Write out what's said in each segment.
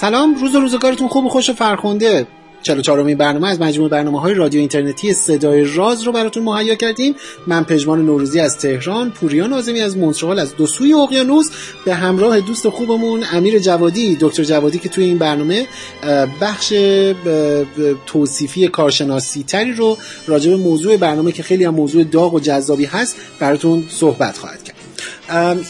سلام روز و روزگارتون خوب و خوش و فرخنده 44 برنامه از مجموع برنامه های رادیو اینترنتی صدای راز رو براتون مهیا کردیم. من پژمان نوروزی از تهران پوریا نازمی از مونترال از دو سوی اقیانوس. به همراه دوست خوبمون امیر جوادی دکتر جوادی که توی این برنامه بخش توصیفی کارشناسی تری رو راجع به موضوع برنامه که خیلی هم موضوع داغ و جذابی هست براتون صحبت خواهد کرد.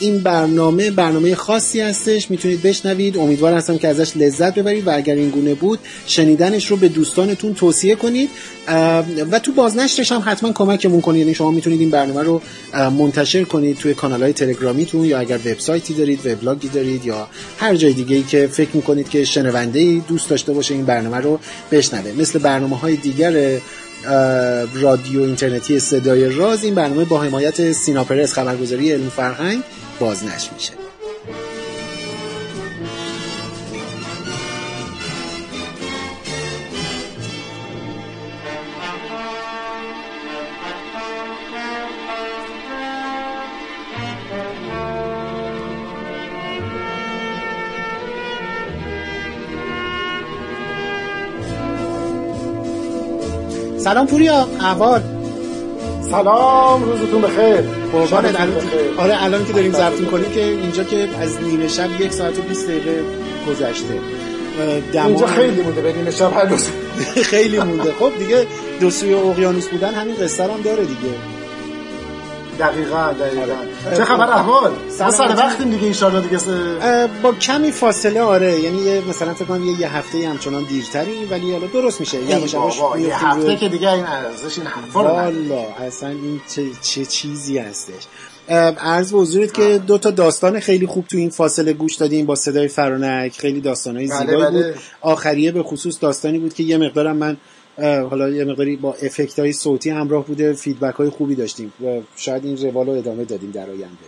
این برنامه برنامه خاصی هستش. می‌تونید بشنوید. امیدوار هستم که ازش لذت ببرید و اگر این گونه بود شنیدنش رو به دوستانتون توصیه کنید. و تو بازنشرش هم حتما کمکمون کنید. یعنی شما می‌تونید این برنامه رو منتشر کنید توی کانال های تلگرامیتون یا اگر وبسایتی دارید وبلاگی دارید یا هر جای دیگه ای که فکر می‌کنید که شنونده دوست داشته باشه این برنامه رو بشنوه. مثل برنامه های دیگر رادیو اینترنتی صدای راز. این برنامه با حمایت سیناپرس خبرگزاری علم فرهنگ بازنشر میشه. سلام پوریا احوال. سلام روزتون بخیر. قربان آره الان که داریم ضبط می‌کنیم که اینجا که از نیمه شب یک ساعت و 20 دقیقه گذشته. اینجا خیلی مونده به نیمه شب هر خیلی مونده. خب دیگه دو سوی اقیانوس بودن همین قصه هم داره دیگه. دقیقا دقیقا. آره. چه خبر احوال ما سر وقتیم دیگه انشالله دیگه با کمی فاصله آره. یعنی یه مثلا فکر کنم یه, یه هفته همچنان دیرتری ولی حالا درست میشه. یواش یواش یه هفته که دیگه این ارزش این حرفا والا اصلا این چه, چه چیزی هستش. عرض به حضورت که دو تا داستان خیلی خوب تو این فاصله گوش دادیم با صدای فرانک. خیلی داستانهای بله، زیبایی بله. بود آخریه به خصوص داستانی بود که یه مقدارم من حالا یه مقداری با effect های صوتی همراه بوده feedback های خوبی داشتیم و شاید این روال رو ادامه دادیم در آینده.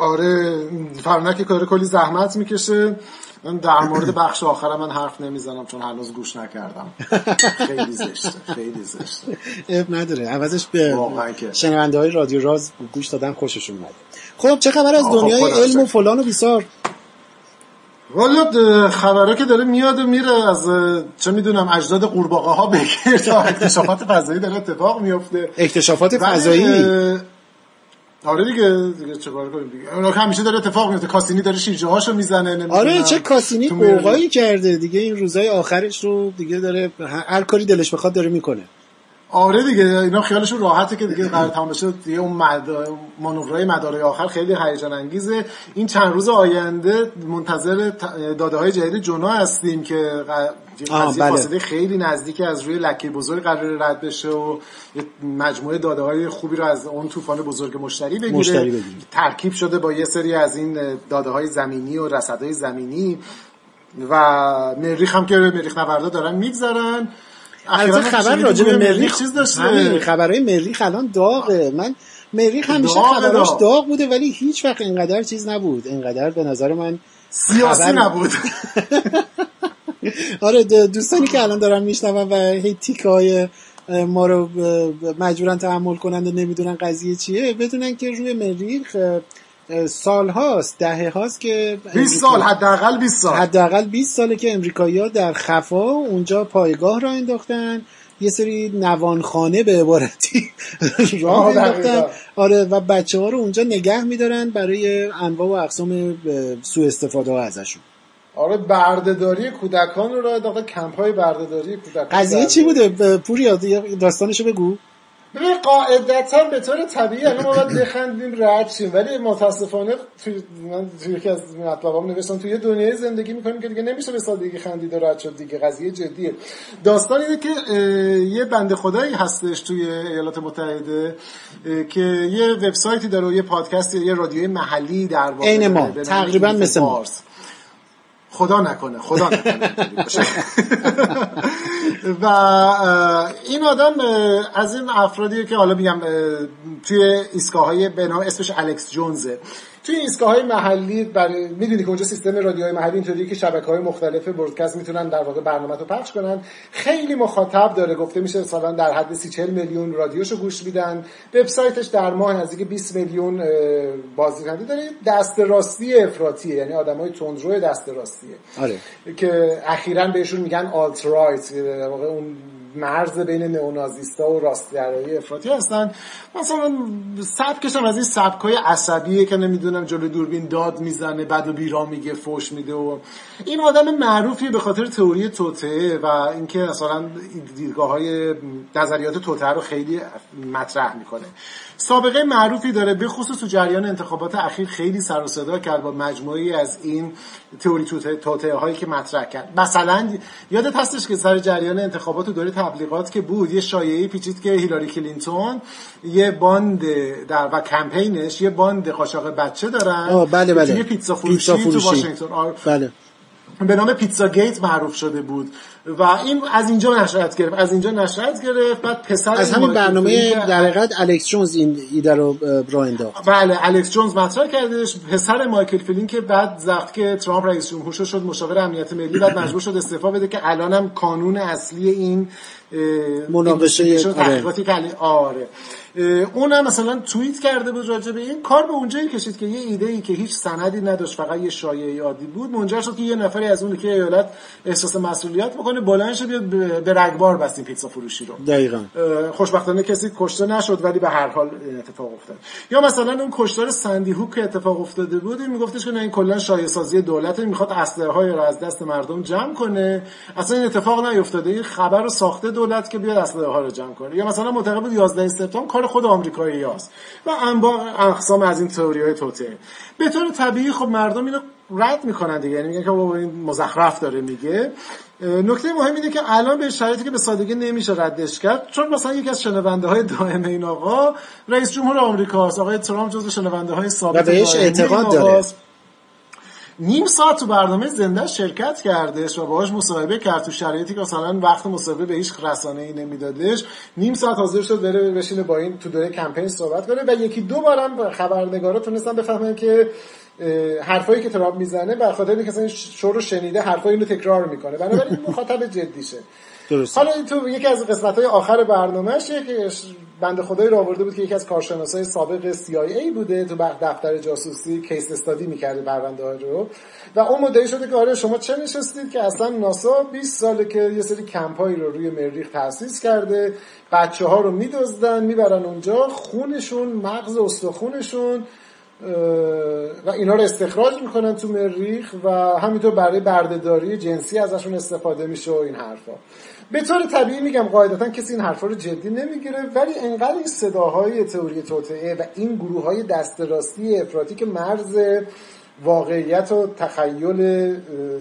آره فرانک کار کلی زحمت می‌کشه. در مورد بخش آخر من حرف نمی‌زنم چون هنوز گوش نکردم. خیلی زشته خیلی زشته. نداره. عوضش به شنونده های رادیو راز گوش دادن خوششون اومد. خب چه خبر از دنیای خب علم و فلان و بیسار؟ والا خبره که داره میاد و میره از چه می‌دونم اجداد قورباغه ها بگیر تا اکتشافات فضایی داره اتفاق میفته اکتشافات فضایی؟ آره دیگه دیگه چه کار کنیم دیگه. اونا همیشه داره اتفاق میفته کاسینی داره شیرجه هاشو می‌زنه آره چه کاسینی قوقایی کرده. دیگه این روزای آخرش رو دیگه داره هر کاری دلش بخواد داره می‌کنه. آره دیگه اینا خیالشون راحته که دیگه قرار تمام بشه. دیگه اون مد... مانورهای مدارای آخر خیلی هیجان انگیزه. این چند روز آینده منتظر داده های جدید جونا هستیم که بله. فاصله خیلی نزدیک از روی لکه بزرگ قرار رد بشه و مجموعه داده های خوبی رو از اون طوفان بزرگ مشتری بگیره. مشتری ترکیب شده با یه سری از این داده های زمینی و رصدهای زمینی. و مریخ هم که مریخ نوردا دارن میگذرن. البته خبر راجع به مریخ چیز داشته؟ همین خبرهای مریخ الان داغه. من مریخ همیشه خبراش داغ. بوده ولی هیچ وقت اینقدر چیز نبود. اینقدر به نظر من سیاسی نبود. آره دوستانی که الان دارن میشنون و هی تیکای ما رو مجبورن تحمل کنند و نمی‌دونن قضیه چیه بدونن که روی مریخ سال هاست دهه هاست که 20 سال حداقل 20 سال. حداقل 20 ساله که امریکایی‌ها در خفا اونجا پایگاه را انداختن. یه سری نوانخانه به عبارتی راه انداختن. آره و بچه ها رو اونجا نگه میدارن برای انواع و اقسام سوء استفاده ها ازشون. آره بردهداری کودکان رو راه انداختن کمپ های بردهداری کودکان قضیه چی بوده؟ پوری داستانشو بگو. ببین قاعدتا به طور طبیعی الان ما باید بخندیم رد شیم. ولی متاسفانه توی من توی یکی از مطلبام نوشتم توی دنیای زندگی می‌کنیم که دیگه نمیشه به سادگی خندید و رد شد دیگه. قضیه جدیه. داستان اینه که یه بنده خدایی هستش توی ایالات متحده که یه وبسایتی داره و یه پادکست یه رادیوی محلی در واقع عین ما تقریبا مثل ما. خدا نکنه. خدا نکنه. و این آدم از این افرادیه که حالا میگم توی ایستگاه های به نام اسمش الکس جونزه. توی ایستگاه های محلی برای می‌دونی که اونجا سیستم رادیوهای محلی اینطوریه که شبکه های مختلف برودکست می‌تونن در واقع برنامه رو پخش کنن. خیلی مخاطب داره گفته میشه مثلا در حد 30 40 میلیون رادیوشو گوش میدن. وبسایتش در ماه نزدیک 20 میلیون بازدیدنده داره. دست راستی افراطیه یعنی آدمای تندرو دست راستیه آره. که اخیرا بهشون میگن آلت رایت در واقع اون مرز بین نئونازیستا و راستگرایی افراطی هستن. مثلا سبکش هم از این سبکای عصبیه که نمی‌دونم جلو دوربین داد می‌زنه بعد و بیرا میگه فوش میده و این آدم معروفی به خاطر تئوری توته و اینکه مثلا دیدگاه های نظریات توته رو خیلی مطرح می‌کنه. سابقه معروفی داره به خصوص جریان انتخابات اخیر خیلی سر و صدا کرد با مجموعی از این تئوری توطئه هایی که مطرح کرد. مثلا یادت هستش که سر جریان انتخابات و دوره تبلیغات که بود یه شایعه پیچید که هیلاری کلینتون یه باند داره و کمپینش یه باند قاچاق بچه دارن. بله بله یه پیتزا فروشی, پیتزا فروشی. تو واشنگتن. بله. به نام پیتزا گیت معروف شده بود. و این از اینجا نشأت گرفت. از اینجا نشأت گرفت بعد پسر از همین برنامه در حقیقت الکس جونز این ایده رو راه انداخت. بله الکس جونز مطرح کردش. پسر مایکل فیلین که بعد وقتی که ترامپ رئیس جمهور شد مشاور امنیت ملی بعد مجبور شد استعفا بده که الانم کانون اصلی این مناقشه تحقیقاتی که آره. اونم مثلا توییت کرده بود راجع به این. کار به اونجایی کشید که یه ایده ای که هیچ سندی نداشت فقط یه شایعه عادی بود. منجر شد که یه نفری از اون که ایالت احساس مسئولیت بکنه بلند شد بیاد به رگبار بستیم پیتزا فروشی رو. دقیقاً. خوشبختانه کسی کشته نشد ولی به هر حال اتفاق افتاد. یا مثلا اون کشتار سندی هوک که اتفاق افتاده بود این میگفتش که نه این کلا شایعه سازی دولت می‌خواد اسلحه های رو از دست مردم جمع کنه. اصلا این اتفاق نیفتاده. این خبر رو ساخته دولت که بیاد اسلحه ها رو جمع کنه. یا مثلا معتقد بود 11 سپتامبر کار خود آمریکایی هاست و انواع اقسام از این تئوری های توته. به طور طبیعی خب مردم اینو رد می‌کنن دیگه. یعنی میگن که بابا این مزخرف داره میگه. نکته مهم اینه که الان به شرایطی که به سادگی نمیشه ردش کرد چون مثلا یکی از شنونده های دائم این آقا رئیس جمهور آمریکاست. آقای ترامپ جزو شنونده های ثابت و بهش اعتقاد داره. نیم ساعت تو برنامه زنده شرکت کردش و باهاش مصاحبه کرد تو شرایطی که مثلا وقت مصاحبه به هیچ رسانه ای نمیدادش. نیم ساعت حاضر شد بره بشینه با این تو دوره کمپین صحبت کنه و یکی دو بارم خبرنگارا تونستن بفهمن که حرفایی که ترامپ می‌زنه به خاطر اینکه اصلا شور رو شنیده حرفای اینو تکرار می‌کنه. بنابراین مخاطب جدیشه. درست. حالا این تو یکی از قسمت های آخر برنامهش یک بنده خدایی رو آورده بود که یکی از کارشناسای سابق CIA بوده تو دفتر جاسوسی کیس استادی می‌کرده پرونده ها رو. و اون مدعی شده که آره شما چه نشستید که اصلا ناسا 20 ساله که یه سری کمپایی رو روی مریخ تاسیس کرده بچه ها رو میدزدن می‌برن اونجا خونشون مغز استخونشون و اینا رو استخراج می‌کنن تو مریخ و همینطور برای بردهداری جنسی ازشون استفاده میشه و این حرفا. به طور طبیعی میگم قاعدتا کسی این حرفا رو جدی نمی‌گیره ولی انقدر این صداهای تئوری توطعه و این گروه های دست راستی افراطی که مرز واقعیت و تخیل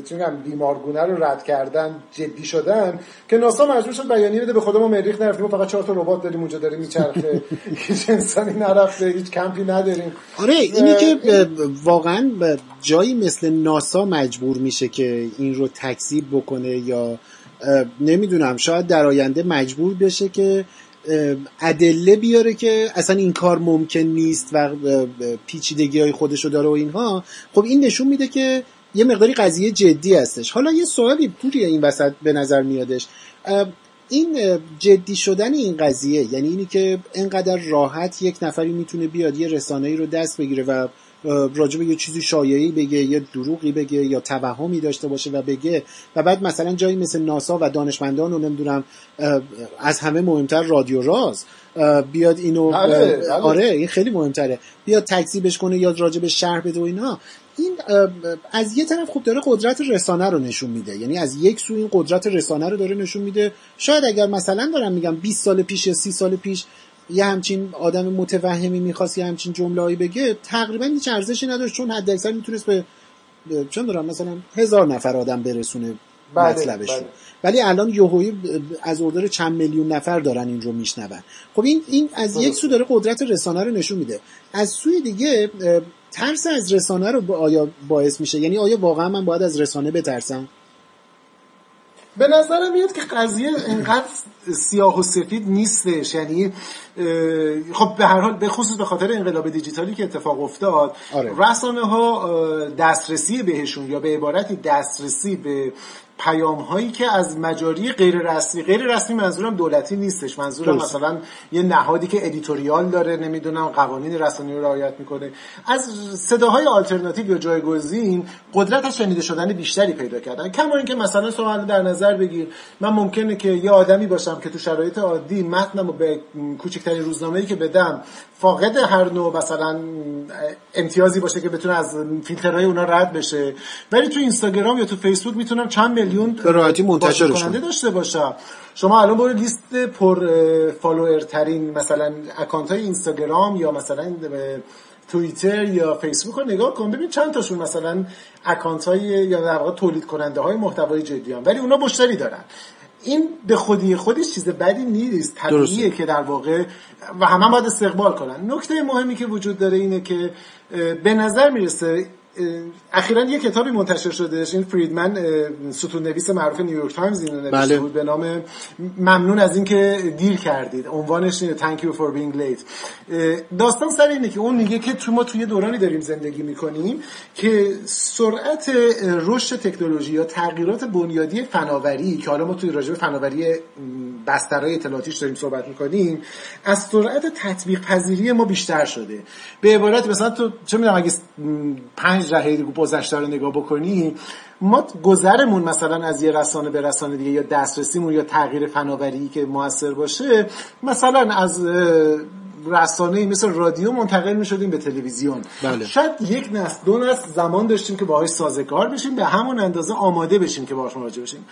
چون بیمارگونه رو رد کردن جدی شدن که ناسا مجبور شد بیانیه بده به خود ما مریخ نرفتیم فقط چهار تا ربات داریم اونجا داره میچرخه. هیچ انسانی نرفته هیچ کمپی نداریم. آره اینی که واقعا جایی مثل ناسا مجبور میشه که این رو تکذیب بکنه یا نمی‌دونم شاید در آینده مجبور بشه که ادله بیاره که اصلا این کار ممکن نیست و پیچیدگی های خودشو داره و اینها. خب این نشون میده که یه مقداری قضیه جدی هستش. حالا یه سوالی پوری این وسط به نظر میادش. این جدی شدن این قضیه یعنی اینی که انقدر راحت یک نفری می‌تونه بیاد یه رسانه‌ای رو دست بگیره و راجب یه چیزی شایعی بگه یه دروغی بگه یا توهمی داشته باشه و بگه و بعد مثلا جایی مثل ناسا و دانشمندان رو نمی‌دونم از همه مهمتر رادیو راز بیاد اینو بله، بله. آره این خیلی مهمتره بیاد تکذیبش کنه یا راجب شهر بده و اینا این از یه طرف خوب داره قدرت رسانه رو نشون میده یعنی از یک سو این قدرت رسانه رو داره نشون میده شاید اگر مثلا دارم میگم 20 سال پیش یا 30 سال پیش یه همچین آدم متوهمی می‌خواست یه همچین جمله بگه تقریبا هیچ ارزشی نداشت چون حد اکثر می‌تونست به چون دارم مثلا هزار نفر آدم برسونه بله، مطلبش. بله. ولی الان یهویی از اردر چند میلیون نفر دارن این رو میشنون. خب این این از یک سو داره قدرت رسانه رو نشون میده. از سوی دیگه ترس از رسانه رو آیا باعث میشه؟ یعنی آیا واقعا من باید از رسانه بترسم؟ به نظرم میاد که قضیه انقدر سیاه و سفید نیستش یعنی خب به هر حال به خصوص به خاطر انقلاب دیجیتالی که اتفاق افتاد آره. رسانه ها دسترسی بهشون یا به عبارتی دسترسی به پیام هایی که از مجاری غیر رسمی غیر رسمی منظورم دولتی نیستش. منظورم درست. مثلا یه نهادی که editorial داره نمی‌دونم قوانین رسانه‌ای رو رعایت می‌کنه. از صداهای آلترناتیو یا جایگزین قدرت از شنیده شدن بیشتری پیدا کردن. کما اینکه مثلا شما در نظر بگیر. من ممکنه که یه آدمی باشم که تو شرایط عادی متنمو به کوچکترین روزنامه‌ای که بدم فاقد هر نوع مثلا امتیازی باشه که بتونه از فیلترهای اونا رد بشه. ولی تو اینستاگرام یا تو فیسبوک می‌تونم چند میلیون به راحتی منتشرش کننده. داشته باشم شما الان برو لیست پر follower ترین مثلا account های اینستاگرام یا مثلا توییتر یا فیسبوک رو نگاه کن ببین چند تاشون مثلا account های یا در واقع تولید کننده های محتوای جدی هم. ولی اونا مشتری دارن این به خودی خودش چیز بدی نیست طبیعیه درسته. که در واقع و همه باید استقبال کنن نکته مهمی که وجود داره اینه که به نظر می‌رسه اخیرا یه کتابی منتشر شده این فریدمن ستون نویس معروف نیویورک تایمز اینو نوشته بله. بود به نام ممنون از اینکه دیر کردید. عنوانش اینه Thank you for being late. داستان سر اینه که اون میگه که تو ما توی دورانی داریم زندگی می‌کنیم که سرعت رشد تکنولوژی یا تغییرات بنیادی فناوری که حالا ما توی راجع به فناوری بسترهای اطلاعاتیش داریم صحبت می‌کنیم از سرعت تطبیق پذیری ما بیشتر شده. به عبارت مثلا تو چه می‌دونم اگه م، پنج دهه گذشته رو نگاه بکنی ما گذرمون مثلا از یه رسانه به رسانه دیگه یا دسترسیمون یا تغییر فناوری که موثر باشه مثلا از رسانه مثل رادیو منتقل می شدیم به تلویزیون بله. شاید یک نسل دو نسل زمان داشتیم که باهاش سازگار بشیم به همون اندازه آماده بشیم که باهاش مواجه بشیم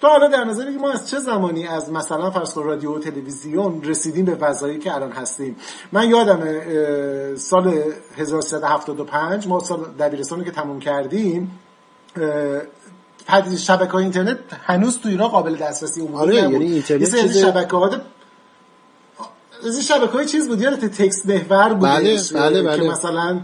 تو حالا در نظر ما از چه زمانی از مثلا فرض رادیو و تلویزیون رسیدیم به فضایی که الان هستیم من یادم سال 1375 ما سال دبیرستان رو که تموم کردیم شبکه های اینترنت هنوز تو ایران قابل دسترسی عمومی آره، نبود. یعنی شبکه ها از این شبکه های چیز بود یادت تکست محور بودش بله، بله، بله. که مثلا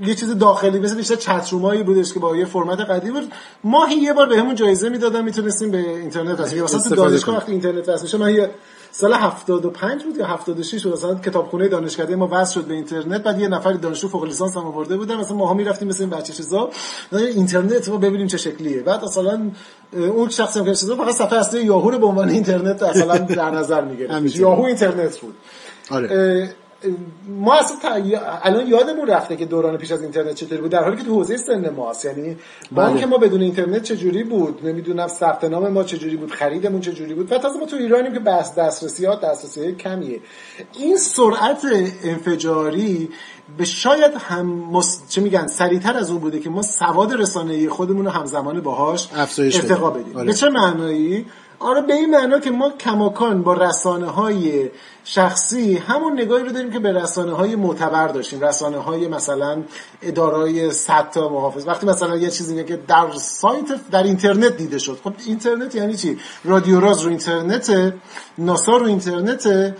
یه چیز داخلی مثل بیشتر چترومایی بودش که با یه فرمت قدیم بود ماهی یه بار بهمون جایزه می‌دادن می‌تونستیم به اینترنت وصل بشیم مثلا تو دانشگاه. وقتی اینترنت وصل میشه یه سال 75 بود یا 76 بود مثلا کتابخونه دانشکده ما وصل شد به اینترنت بعد یه نفر دانشجو فوق لیسانس هم آورده بودن مثلا ماها می‌رفتیم مثل این بچه چیزا اینترنت رو ببینیم چه شکلیه. بعد مثلا اون شخصی هم که چیزا فقط صفحه اصلی یاهو رو به عنوان اینترنت اصلا در نظر می‌گرفت. یاهو اینترنت بود. آره. ما اصلا تا- الان یادمون رفته که دوران پیش از اینترنت چطوری بود؟ در حالی که تو حوزه سن ماست. یعنی بانک بله. ما بدون اینترنت چجوری بود؟ نمی‌دونم ثبت نام ما چجوری بود؟ خریدمون چجوری بود؟ و تازه ما تو ایرانیم که بس دسترسی ها دسترسی های کمیه. این سرعت انفجاری به شاید هم مس... چه میگن سریعتر از اون بوده که ما سواد رسانه‌ای خودمون رو همزمان باهاش افزایش بدیم. آره. به چه معنایی؟ آره به این معنا که ما کماکان با رسانه های شخصی همون نگاهی رو داریم که به رسانه های معتبر داشتیم. رسانه های مثلا ادارای صد تا محافظ. وقتی مثلا یه چیزی اینه که در سایت در اینترنت دیده شد. خب اینترنت یعنی چی؟ رادیو راز رو اینترنت ناسا رو اینترنت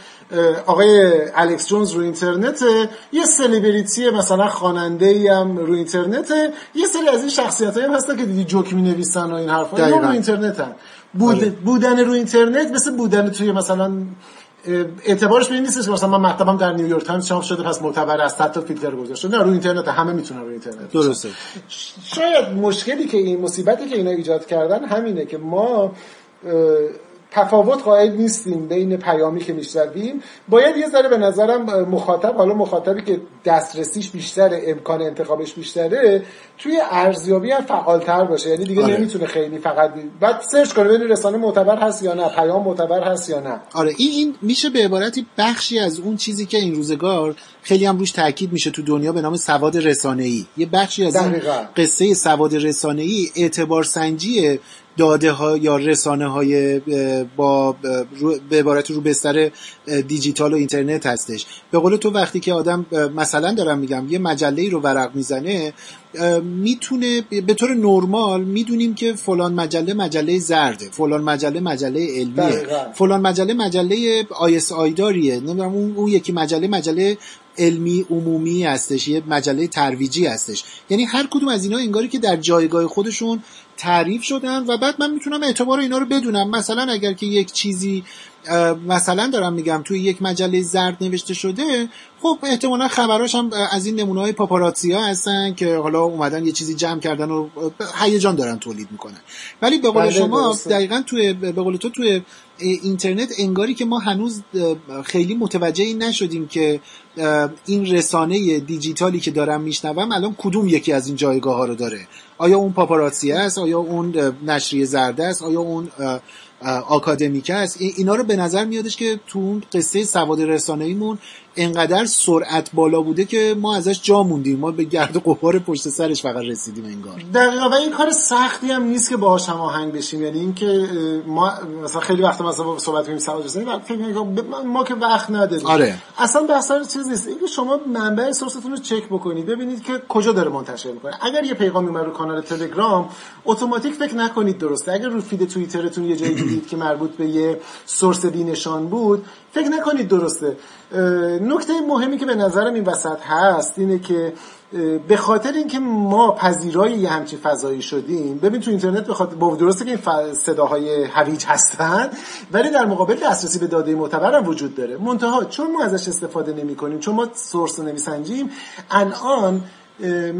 آقای الکس جونز رو اینترنت یه سلبریتی مثلا خواننده ای هم رو اینترنت یه سری از این شخصیت هم هستن که دیدی جوک می نویسن و این حرفا. رو اینترنت هم. بود آره. بودن رو اینترنت مثل بودن توی مثلا اعتبارش به این نیستش که مثلا من مطلبم در نیویورک تایمز چاپ شده پس معتبر است حتی فیلتر گذاشته. نه رو اینترنت همه می‌تونن رو اینترنت. درسته. شاید مشکلی که این مصیبتی که اینا ایجاد کردن همینه که ما تفاوت قائل نیستیم بین پیامی که میشنویم. باید یه ذره به نظرم مخاطب حالا مخاطبی که دسترسیش بیشتره امکان انتخابش بیشتره توی ارزیابی هم فعالتر باشه. یعنی دیگه آره. نمی‌تونه خیلی فقط بعد سرچ کنه ببین رسانه معتبر هست یا نه پیام معتبر هست یا نه. آره این این میشه به عبارتی بخشی از اون چیزی که این روزگار خیلی هم روش تاکید میشه تو دنیا به نام سواد رسانه‌ای. یه بخشی از این. قصه سواد رسانه‌ای اعتبار سنجی داده ها یا رسانه های با به عبارت رو بستر دیجیتال و اینترنت هستش. به قول تو وقتی که آدم مثلا دارم میگم یه مجله رو ورق می‌زنه می‌تونه به طور نرمال می‌دونیم که فلان مجله مجله زرده فلان مجله مجله علمیه فلان مجله مجله آیس آیداریه نمی‌دونم اون, اون یکی مجله مجله علمی عمومی هستش یه مجله ترویجی هستش. یعنی هر کدوم از اینا انگاری که در جایگاه خودشون تعریف شدن و بعد من می‌تونم اعتبار اینا رو بدونم. مثلا اگر که یک چیزی مثلا دارم میگم توی یک مجله زرد نوشته شده خب احتمالا خبراش هم از این نمونه های پاپاراتسی ها هستن که حالا اومدن یه چیزی جمع کردن و هیجان دارن تولید می‌کنن. ولی به قول بله، شما دقیقا توی به قول تو توی اینترنت انگاری که ما هنوز خیلی متوجه نشدیم که این رسانه دیجیتالی که دارم میشنوم الان کدوم یکی از این جایگاه ها رو داره. آیا اون پاپاراتسی است آیا اون نشریه زرده است آیا اون آکادمیک است اینا رو به نظر میادش که تو اون قصه سواد رسانه ایمون انقدر سرعت بالا بوده که ما ازش جا موندیم. ما به گرد قبار پشت سرش فقط رسیدیم انگار. دقیقا و این کار سختی هم نیست که باهاش هماهنگ بشیم. یعنی اینکه ما مثلا خیلی وقت مثلا صحبت کنیم سواد رسانه فکر ما که وقت نداریم. آره. اصلا بحث چیز نیست. اینکه شما منبع سورستون رو چک بکنید ببینید که کجا داره منتشر می‌کنه. اگر یه پیغامی اومد رو کانال تلگرام اتوماتیک فکر نکنید درسته. اگر رو فید توییترتون یه جایی دیدید که مربوط به یه سورس بینشان بود فکر نکنید درسته. نکته مهمی که به نظرم این وسط هست اینه که به خاطر اینکه ما پذیرای یه همچین فضایی شدیم ببین تو اینترنت به با درسته که این صداهای هویج هستن ولی در مقابل دسترسی به داده معتبر هم وجود داره. منتها چون ما ازش استفاده نمی کنیم چون ما سورس نمیسنجیم الان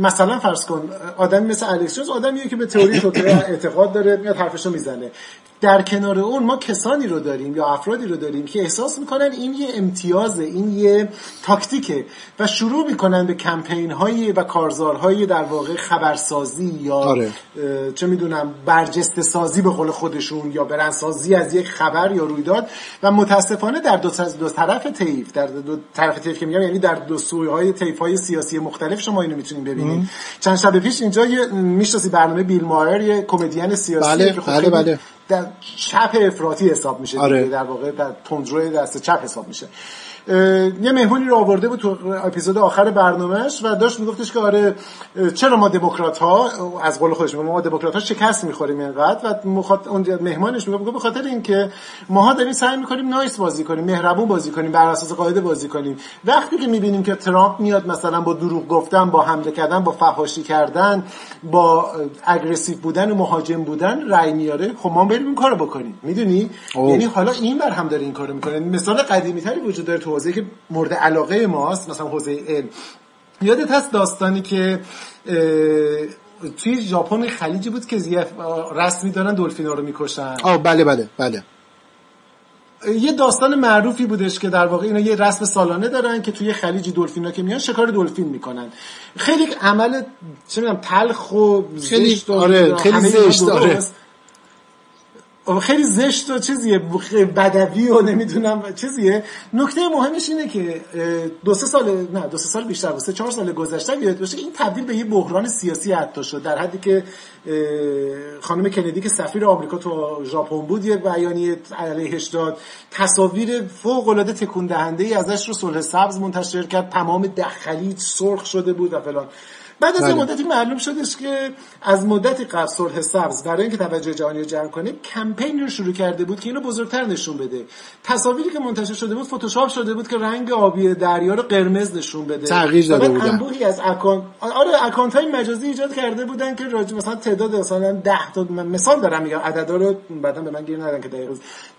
مثلا فرض کن آدمی مثل الکس جونز آدمیه که به تئوری توطئه اعتقاد داره میاد حرفشو می‌زنه. در کنار اون ما کسانی رو داریم یا افرادی رو داریم که احساس می‌کنن این یه امتیازه این یه تاکتیکه و شروع می‌کنن به کمپین های و کارزارهای در واقع خبرسازی یا آره. چه می‌دونم برجسته سازی به قول خودشون یا برنسازی از یک خبر یا رویداد و متاسفانه در دو, دو طرف طیف در دو طرف طیف که میگم یعنی در دو سوی های طیف های سیاسی مختلف شما اینو می‌تونید ببینید. چند شب پیش اینجا یه می‌شناسی برنامه بیل مایر یه کمدین سیاسی بله خب بله بله. در چپ افراطی حساب میشه آره. در واقع در تندروی دست چپ حساب میشه یه مهمونی رو آورده بود تو اپیزود آخر برنامهش و داشت میگفتش که آره چرا ما دموکرات ها از قول خودش ما دموکرات ها شکست می‌خوریم اینقدر؟ و مخاط... اون مهمانش میگه به خاطر اینکه ماها داریم سعی می‌کنیم نایس بازی کنیم مهربون بازی کنیم بر اساس قاعده بازی کنیم. وقتی که می‌بینیم که ترامپ میاد مثلا با دروغ گفتن با حمله کردن با فحاشی کردن با اگریسیو بودن و مهاجم بودن رأی میاره خب ما بریم این کارو بکنیم. می‌دونی؟ یعنی حالا این بر هم داره این کارو می‌کنه. مثال قدیمی تری وجود داره تو حوزه که مورد علاقه ماست مثلا حوزه علم. یادت هست داستانی که توی ژاپن خلیجی بود که زیف رسمی دارن دلفینا رو می‌کشن؟ آه بله بله بله. یه داستان معروفی بودش که در واقع اینا یه رسم سالانه دارن که توی خلیج دلفینا که میان شکار دلفین می‌کنن. خیلی عمل چه می‌دونم تلخ و خیلی آره خیلی زشت آره. خیلی زشت و چیزیه بدوی و نمی‌دونم چیزیه. نکته مهمش اینه که دو سه سال نه دو سه سال بیشتر سه چهار سال گذشته یاد باشه این تبدیل به یه بحران سیاسی حتی شد در حدی که خانم کندی که سفیر آمریکا تو ژاپن بود یه بیانیه علیهش داد. تصاویر فوق العاده تکون دهنده ای ازش رو صلح سبز منتشر کرد. تمام دخلی سرخ شده بود و فلان. بعد از بله. مدتی معلوم شدش که از مدتی قبل صلح سبز برای اینکه توجه جهانی رو جمع کنه کمپین رو شروع کرده بود که اینو بزرگتر نشون بده. تصاویری که منتشر شده بود فتوشاپ شده بود که رنگ آبی دریا رو قرمز نشون بده. تغییر داده بود انبوهی از account آره account های مجازی ایجاد کرده بودن که راجع مثلا تعداد مثلا 10 تا مثال دارم میگم عددا رو بعدا به من گیر ندن که دقیق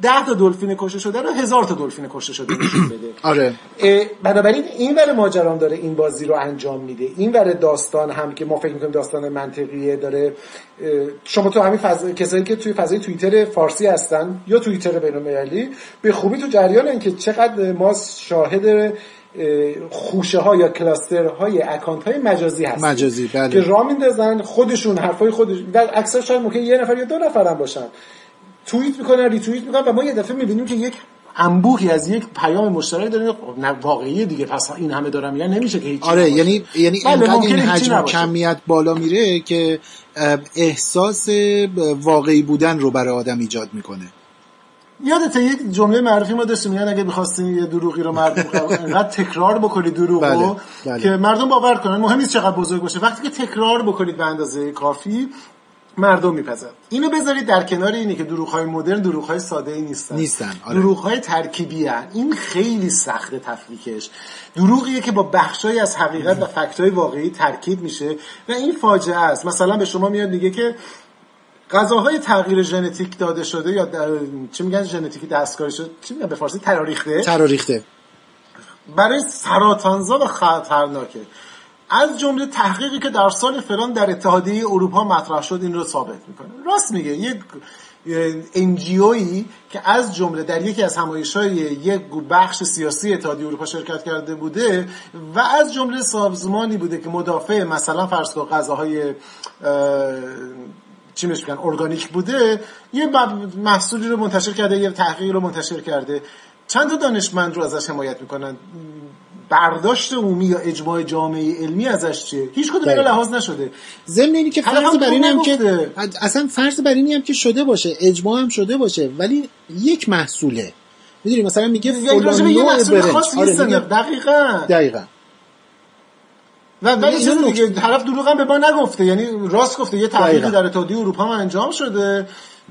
10 تا دلفین کشته شده رو هزار تا دلفین کشته شده نشون بده. آره. بنابراین این ور ماجرام داره این بازی رو انجام میده. این ور داستان هم که ما فکر می‌کنیم داستان منطقیه داره. شما تو همین فضا کسایی که توی فضای توییتر فارسی هستن یا توییتر بین‌المللی به خوبی تو جریان که چقدر ما شاهد خوشه ها یا کلاستر های اکانت های مجازی هست مجازی بله. که را میندازن خودشون حرفای خودش و اکثر شاید ممکن یه نفر یا دو نفر هم باشن. توییت می‌کنن ریتوییت می‌کنن و ما یه دفعه می‌بینیم که یک انبوهی از یک پیام مشترک داریم نه واقعیه دیگه پس این همه دارم میگن نمیشه که هیچ آره یعنی یعنی بله، این حجم. کمیت بالا میره که احساس واقعی بودن رو برای آدم ایجاد می‌کنه. یادته یک جمله معروفی ما داشتیم میگن اگه می‌خواستین یه دروغی رو مردم انقدر تکرار بکنید دروغ رو بله، بله. که مردم باور کنن. مهم نیست چقدر بزرگ باشه. وقتی که تکرار بکنید به اندازه کافی مردم میپذن اینو بذارید در کنار اینه که دروغ های مدرن دروغ های ساده ای نیستن. نیستن، آره. دروغ های ترکیبی هن. این خیلی سخت تفکیکش. دروغیه که با بخشایی از حقیقت و فکت های واقعی ترکیب میشه و این فاجعه است. مثلا به شما میاد میگه که غذاهای تغییر ژنتیک داده شده یا در... چی میگن ژنتیکی دستکاری شده؟ چی میگن به فارسی؟ تراریخته. ترا ریخته برای سرطانزا و خطرناکه. از جمله تحقیقی که در سال فلان در اتحادیه اروپا مطرح شد این رو ثابت می‌کنه راست میگه یک انجیویی که از جمله در یکی از همایش‌های یک بخش سیاسی اتحادیه اروپا شرکت کرده بوده و از جمله سازمانی بوده که مدافع مثلا فرض کن چی میگن ارگانیک بوده یه محصولی رو منتشر کرده یه تحقیقی رو منتشر کرده چند تا دانشمند رو ازش حمایت می‌کنن برداشت عمومی یا اجماع جامعه علمی ازش چیه هیچ کدوم اینا دقیقاً. لحاظ نشده ضمن اینی که فرض بر این هم که. اصلا فرض بر اینی هم که شده باشه اجماع هم شده باشه ولی یک محصوله می‌دونی مثلا میگه یعنی فلان نوع محصول برنج. آره، میگه- دقیقا دقیقا و ولی اینا چیز دیگه طرف دروغ هم به ما نگفته یعنی راست گفته یه تحقیقی دقیقاً. در اتحادیه اروپا هم انجام شده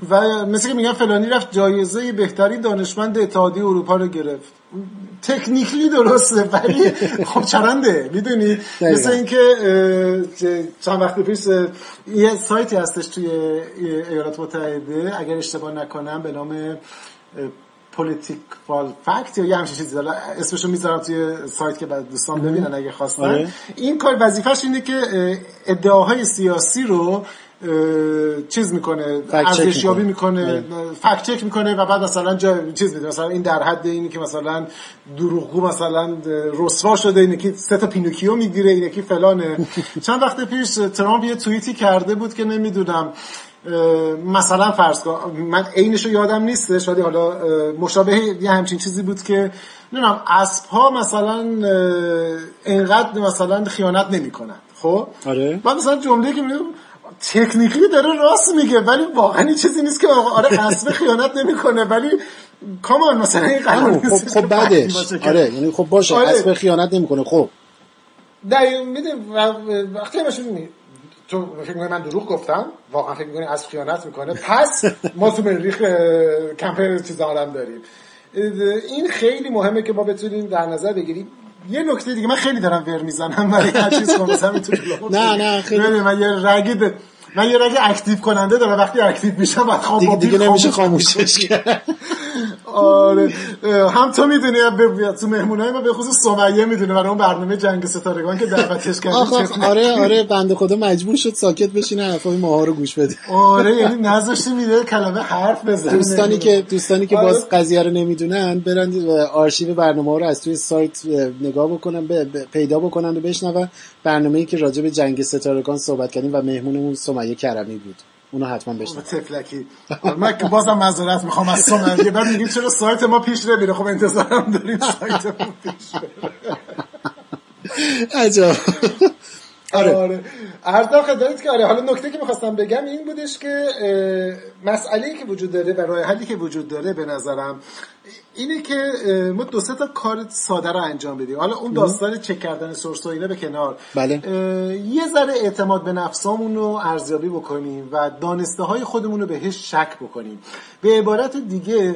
و مثل که میگن فلانی رفت جایزه بهترین دانشمند اتحادیه اروپا رو گرفت. تکنیکلی درسته ولی خب چرنده می‌دونی. مثل اینکه چند وقت پیش یه سایتی هستش توی ایالات متحده اگر اشتباه نکنم به نام political fact یا یه همچین چیزی. حالا اسمشو می‌ذارم توی سایت که بعد دوستان ببینن اگه خواستن. آره. این کار وظیفش اینه که اه، ادعاهای سیاسی رو چیز می‌کنه ارزشیابی می‌کنه. fact check می‌کنه و بعد مثلا جا چیز میده مثلا این در حد اینی که مثلا دروغگو مثلا رسوا شده اینه که سه تا پینوکیو می‌گیره اینه که فلانه چند وقت پیش ترامپ یه توییتی کرده بود که نمی‌دونم مثلا فرض کن من عینشو یادم نیستش ولی حالا مشابه یه همچین چیزی بود که نمی‌دونم اسب ها مثلا انقدر مثلا خیانت نمی‌کنن خب آره. بعد مثلا جمله که میگه تکنیکلی داره راست میگه ولی واقعا چیزی نیست که آره اسب خیانت نمی‌کنه ولی کامان مثلا این نیست خب خب بعدش. آره یعنی خب باشه آره. اسب خیانت نمی‌کنه خب. در می‌دونی وقتی همش می‌بینی، تو فکر می‌کنی من دروغ گفتم واقعا فکر می‌کنی از خیانت می‌کنه پس ما تو مریخ کمپ چیز آدم داریم. این خیلی مهمه که ما بتونیم در نظر بگیریم یه نکته دیگه من خیلی دارم ور می‌زنم برای هر چیز کنم مثلا نه، نه، خیلی- من یه رگی ده- من یه رگ اکتیو کننده دارم وقتی اکتیو میشم بعد خواب دیگه, دیگه نمیشه خاموش خاموشش کرد. آره. هم تو می‌دونی به تو مهمونای ما به خصوص سمیه می‌دونه برای اون برنامه جنگ ستارگان که دعوتش کردیم. آخ آخ آره آره بنده خدا مجبور شد ساکت بشینه حرفای ماها رو گوش بده. آره یعنی نذاشته میده کلمه حرف بزنه. دوستانی که دوستانی که آره. باز قضیه رو نمی‌دونن برن آرشیو برنامه ها رو از توی سایت نگاه بکنن پیدا بکنن و بشنون برنامه‌ای که راجع به جنگ ستارگان صحبت کردیم و مهمونمون سمیه. کرمی بود. اونو حتما بشنون تفلکی. آره، من که بازم معذرت می‌خوام از سمیه بعد میگیم چرا سایت ما پیش نمیره؟ خب انتظارم داریم سایت ما پیش. عجب. آره. آره. عرضم خدمت که آره حالا نکته که می‌خواستم بگم این بودش که مسئله که وجود داره و راه حلی که وجود داره به نظرم اینه که ما دو سه تا کار ساده رو انجام بدیم. حالا اون داستان چک کردن سورس و اینا به کنار. بله. یه ذره اعتماد به نفسامون رو ارزیابی بکنیم و دانسته های خودمون رو بهش شک بکنیم. به عبارت دیگه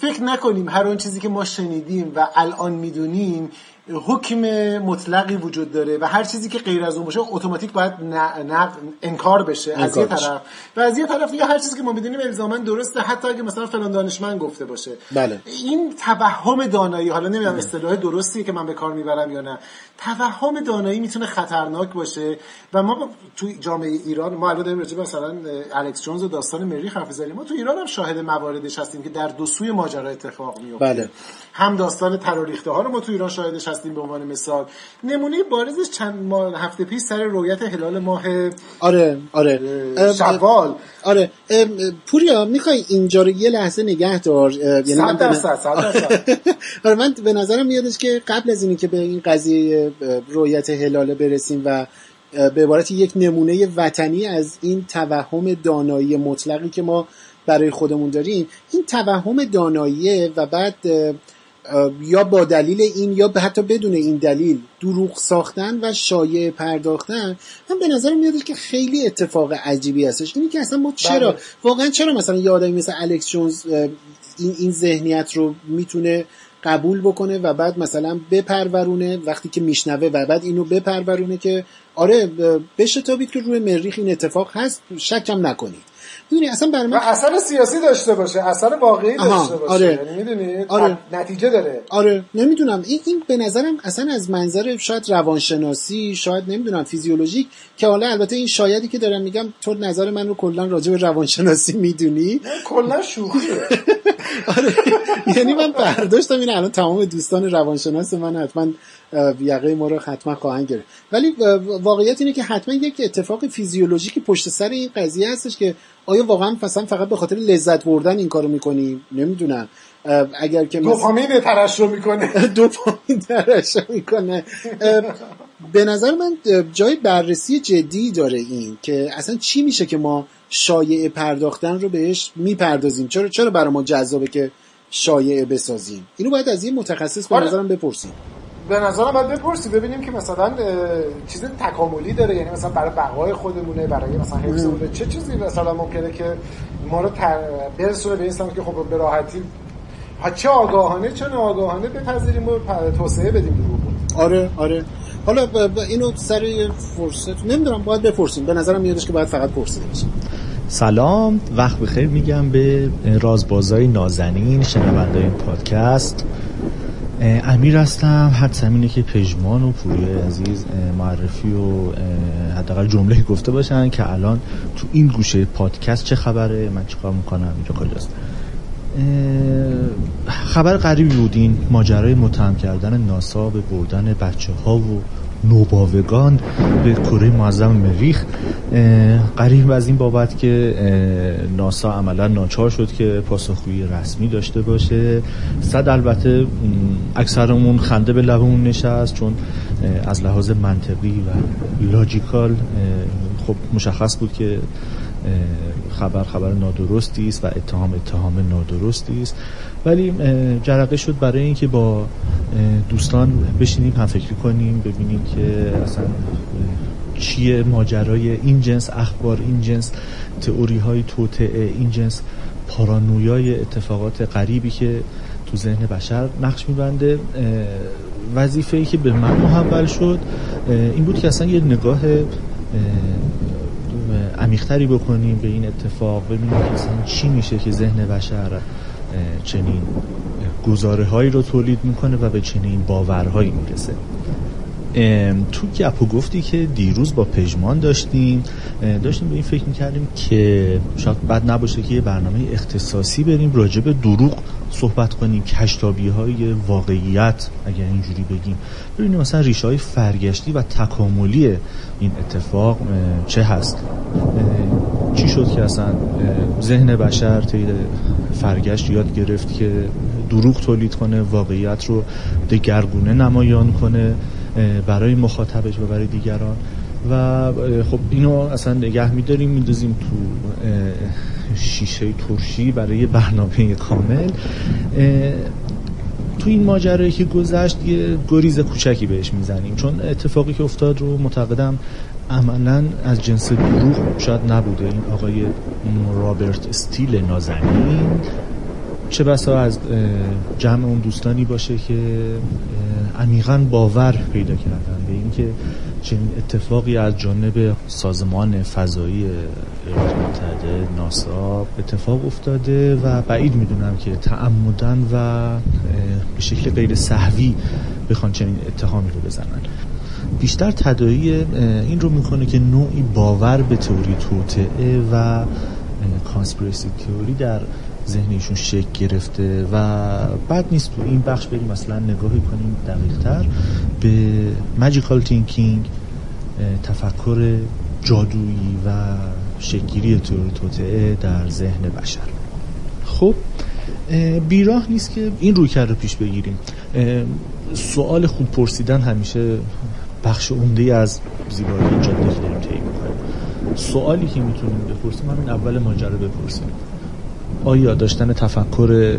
فکر نکنیم هر اون چیزی که ما شنیدیم و الان می‌دونیم حکم مطلقی وجود داره و هر چیزی که غیر از اون باشه اتوماتیک باید نق- انکار بشه. از یه بشه. طرف. و از یه طرف دیگه هر چیزی که ما می‌دونیم الزاما درسته. حتی اگه مثلا فلان دانشمند گفته باشه. بله. این توهم دانایی حالا نمی‌دونم اصطلاح درستیه که من به کار می‌برم یا نه. توهم دانایی می‌تونه خطرناک باشه و ما با- تو جامعه ایران ما الان داریم راجع مثلا الکس جونز و داستان مریخ حرف ما تو ایران هم شاهد مواردش هستیم که در دو سوی ماجرا اتفاق میفته بله. هم داستان تروریخته ها رو ما تو ایران شاهدش هستیم به عنوان مثال. نمونه بارزش چند ماه هفته پیش سر رویت هلال ماه آره آره. شوال. آره. پوریا می‌خوای اینجا رو یه لحظه نگه دار یعنی من آره من به نظرم میادش که قبل از اینی که به این قضیه رویت هلال برسیم و به عبارت یک نمونه وطنی از این توهم دانایی مطلقی که ما برای خودمون داریم این توهم داناییه و بعد یا با دلیل این یا حتی بدون این دلیل دروغ ساختن و شایع پرداختن من به نظر میاد که خیلی اتفاق عجیبی هستش. اینی که اصلا ما چرا بله. واقعا چرا مثلا یه آدمی مثل الکس جونز این این ذهنیت رو می‌تونه قبول بکنه و بعد مثلا بپرورونه؟ وقتی که میشنوه و بعد اینو بپرورونه که آره بشتابید که روی مریخ این اتفاق هست شکم نکنید. می‌دونی اصلا برای من اثر سیاسی داشته باشه اثر واقعی داشته باشه. آره. یعنی می‌دونی؟ آره. نتیجه داره. آره. نمی‌دونم. این این به نظرم اصلا از منظر شاید روانشناسی شاید نمی‌دونم فیزیولوژیک که حالا البته این شایدی که دارم میگم تو نظر من رو کلا راجع به روانشناسی می‌دونی. کلا شوخیه. آره. یعنی من برداشتم این الان تمام دوستان روانشناس من حتما یقه ما رو حتما خواهند گرفت. ولی واقعیت اینه که حتما یک اتفاق فیزیولوژیکی پشت سر این قضیه هستش که آیا واقعا مثلا فقط به خاطر لذت بردن این کارو می‌کنیم نمی‌دونم. اگر که دوپامین ترشح می‌کنه. دوپامین ترشح می‌کنه. به نظر من جای بررسی جدی داره این که اصلا چی میشه که ما شایعه پرداختن رو بهش می‌پردازیم؟ چرا چرا برای ما جذابه که شایعه بسازیم؟ اینو باید از یه متخصص به آره. نظرم بپرسیم به نظرم باید بپرسی ببینیم که مثلا چیز تکاملی داره. یعنی مثلا برای بقای خودمونه برای مثلا حفظمونه. چه چیزی مثلا ممکنه که ما رو تر... برسونه به این که خب به راحتی چه آگاهانه چه ناآگاهانه بپذیریم و توسعه بدیم رو آره آره. حالا اینو سر فرصت نمی‌دونم باید بپرسیم. به نظرم میادش که باید فقط پرسیده بشه. سلام. وقت بخیر میگم به رازبازای نازنین شنونده این پادکست. امیر هستم. حد اینه که پژمان و پوری عزیز معرفی و حداقل جمله گفته باشن که الان تو این گوشه پادکست چه خبره؟ من چیکار می‌کنم؟ اینجا کجاست؟ خبر غریبی بود این ماجرای متهم کردن ناسا به بردن بچه ها و نوباوگان به کره معظم مریخ قریب از این بابت که ناسا عملا ناچار شد که پاسخگویی رسمی داشته باشه. صد البته اکثرمون خنده به لبمون نشست چون از لحاظ منطقی و لاجیکال خب مشخص بود که خبر خبر نادرستی است و اتهام اتهام نادرستی است. ولی جرقه شد برای اینکه با دوستان بشینیم هم فکری کنیم ببینیم که اصلا چیه ماجرای این جنس اخبار این جنس تئوری های توطعه این جنس پارانویای اتفاقات غریبی که تو ذهن بشر نقش میبنده. وظیفه ای که به من محول شد این بود که اصلا یه نگاه عمیقتری بکنیم به این اتفاق ببینیم که اصلا چی میشه که ذهن بشر چنین گزاره هایی رو تولید می‌کنه و به چنین باورهایی می‌رسه. تو گپ و گفتی که دیروز با پژمان داشتیم. داشتیم به این فکر می‌کردیم که شاید بد نباشه که یه برنامه اختصاصی بریم راجع به دروغ صحبت کنیم کشتابی های واقعیت اگر اینجوری بگیم. ببینیم مثلا ریشه های فرگشتی و تکاملی این اتفاق چه هست؟ چی شد که اصلا ذهن بشر طی فرگشت یاد گرفت که دروغ تولید کنه واقعیت رو دگرگونه نمایان کنه برای مخاطبش و برای دیگران. و خب اینو اصلا نگه میداریم میدازیم تو شیشه ترشی برای برنامه کامل. تو این ماجرایی که گذشت یه گریز کوچکی بهش می‌زنیم چون اتفاقی که افتاد رو معتقدم عملا از جنس دروغ شاید نبوده. این آقای رابرت استیل نازنین. چه بسا از جمع اون دوستانی باشه که عمیقا باور پیدا کردن به اینکه چنین اتفاقی از جانب سازمان فضایی ایالات متحده ناسا اتفاق افتاده و بعید می‌دونم که تعمدن و به شکل غیر صحوی بخوان چنین اتهامی رو بزنن. بیشتر تداعی این رو می‌کنه که نوعی باور به تئوری توطئه و conspiracy theory در ذهنشون شکل گرفته و بد نیست تو این بخش بریم مثلا نگاهی کنیم دقیقتر به magical thinking تفکر جادویی و شکل‌گیری تئوری توطئه در ذهن بشر. خب بیراه نیست که این روی کرده پیش بگیریم. سوال خوب پرسیدن همیشه بخش عمده از زیبایی جاده که داریم طی سوالی که می‌تونیم بپرسیم همین اول ماجرا بپرسیم. آیا داشتن تفکر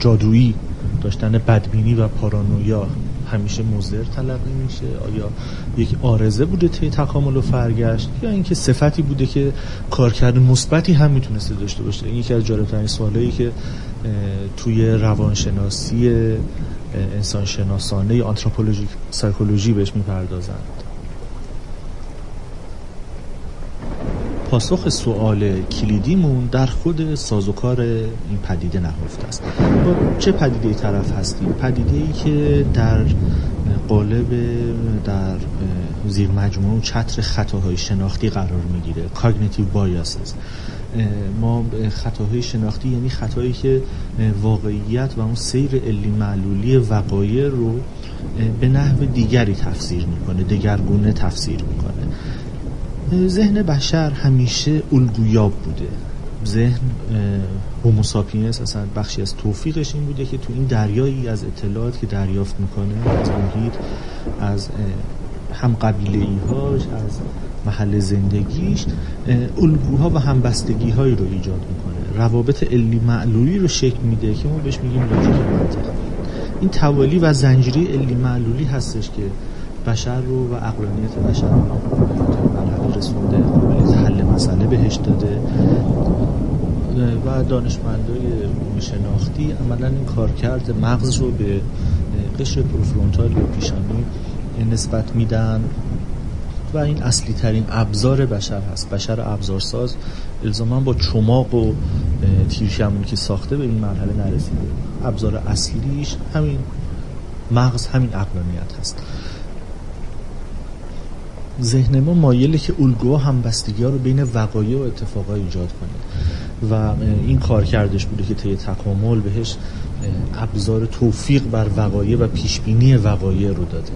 جادویی داشتن بدبینی و پارانویا همیشه مضر تلقی میشه؟ آیا یک آرزه بوده طی تکامل و فرگشت؟ یا اینکه صفتی بوده که کارکرد مثبتی هم می‌تونسته داشته باشه؟ این یکی از جالبترین سوالایی که توی روانشناسی انسان شناسانه آنتروپولوژی سایکولوژی بهش می‌پردازند. پاسخ سوال کلیدیمون در خود سازوکار این پدیده نهفته است. با چه پدیده طرف هستیم؟ پدیده ای که در قالب در زیر مجموع چتر خطاهای شناختی قرار می‌گیره. cognitive biases ما خطاهای شناختی یعنی خطایی که واقعیت و اون سیر علی معلولی وقایع رو به نحو دیگری تفسیر می‌کنه دگرگونه تفسیر می‌کنه. ذهن بشر همیشه الگویاب بوده. ذهن هوموساپینس اصلا بخشی از توفیقش این بوده که تو این دریایی از اطلاعات که دریافت می‌کنه از محیط از هم قبیله هاش از محل زندگیش الگوها و همبستگی هایی رو ایجاد می‌کنه. روابط علی معلولی رو شکل میده که ما بهش میگیم لوژیک منطق این توالی و زنجیری علی معلولی هستش که بشر رو و اقلانیت بشر رو مرحله رسونده قابلیت حل مسئله بهش داده. و دانشمندای شناختی عملا این کار کرده. مغز رو به قشر پروفرونتال یا پیشانی نسبت میدن. و این اصلی ترین ابزار بشر هست. بشر ابزارساز الزاما با چماق و تیرشمونی که ساخته به این مرحله نرسیده. ابزار اصلیش همین مغز همین اقلانیت هست. ذهن ما مایله که الگوها همبستگی ها رو بین وقایع و اتفاقا ایجاد کنه. و این کار کردش بوده که طی تکامل بهش ابزار توفیق بر وقایع و پیشبینی وقایع رو داده.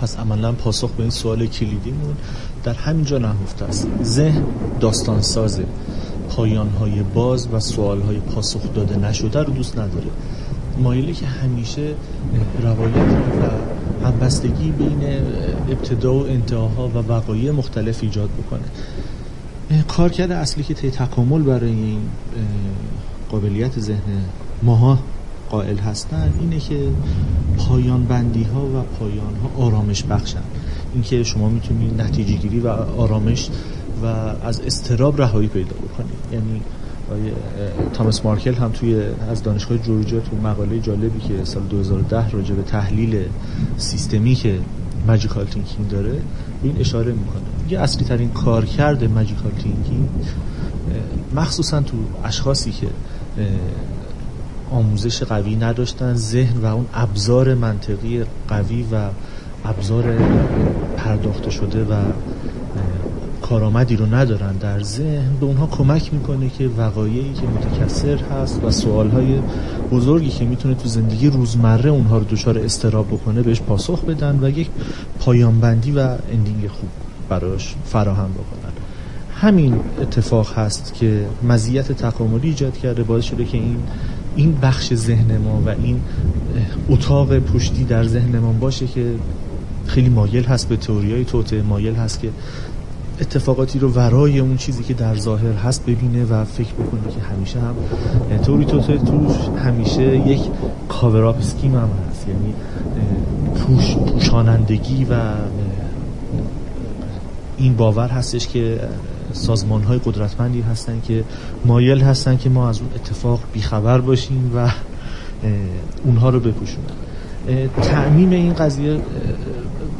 پس عملا پاسخ به این سوال کلیدیمون در همینجا نهفته است. ذهن داستان سازه پایان های باز و سوال های پاسخ داده نشده رو دوست نداره. مایلی که همیشه روایت و همبستگی بین ابتدا و انتهاها و وقایع مختلف ایجاد بکنه. کارکرد اصلی که طی تکامل برای این قابلیت ذهن ماها قائل هستن اینه که پایان بندی ها و پایان ها آرامش بخشن. اینکه شما می‌تونید نتیجه گیری و آرامش و از استراب رهایی پیدا بکنید یعنی تامس مارکل هم توی از دانشگاه جورجیا تو مقاله جالبی که سال 2010 راجع به تحلیل سیستمی که magical thinking داره این اشاره می‌کنه. یه اصلی ترین کارکرد magical thinking مخصوصا تو اشخاصی که آموزش قوی نداشتن. ذهن و اون ابزار منطقی قوی و ابزار پرداخته شده و کارآمدی رو ندارن در ذهن. به اونها کمک می‌کنه که وقایعی که متکثر هست و سوالهای بزرگی که می‌تونه تو زندگی روزمره اونها رو دچار اضطراب بکنه بهش پاسخ بدن و یک پایانبندی و اندینگ خوب براش فراهم بکنن. همین اتفاق هست که مزیت تکاملی ایجاد کرده باعث شده که این این بخش ذهن ما و این اتاق پشتی در ذهن ما باشه که خیلی مایل هست به تئوریای توته مایل هست که اتفاقاتی رو ورای اون چیزی که در ظاهر هست ببینه و فکر بکنه که همیشه هم توری تو توش همیشه یک کاور سکیم هم هست. یعنی پوش پوشانندگی و این باور هستش که سازمان های قدرتمندی هستن که مایل هستن که ما از اون اتفاق بیخبر باشیم و اونها رو بپوشونن. تعمیم این قضیه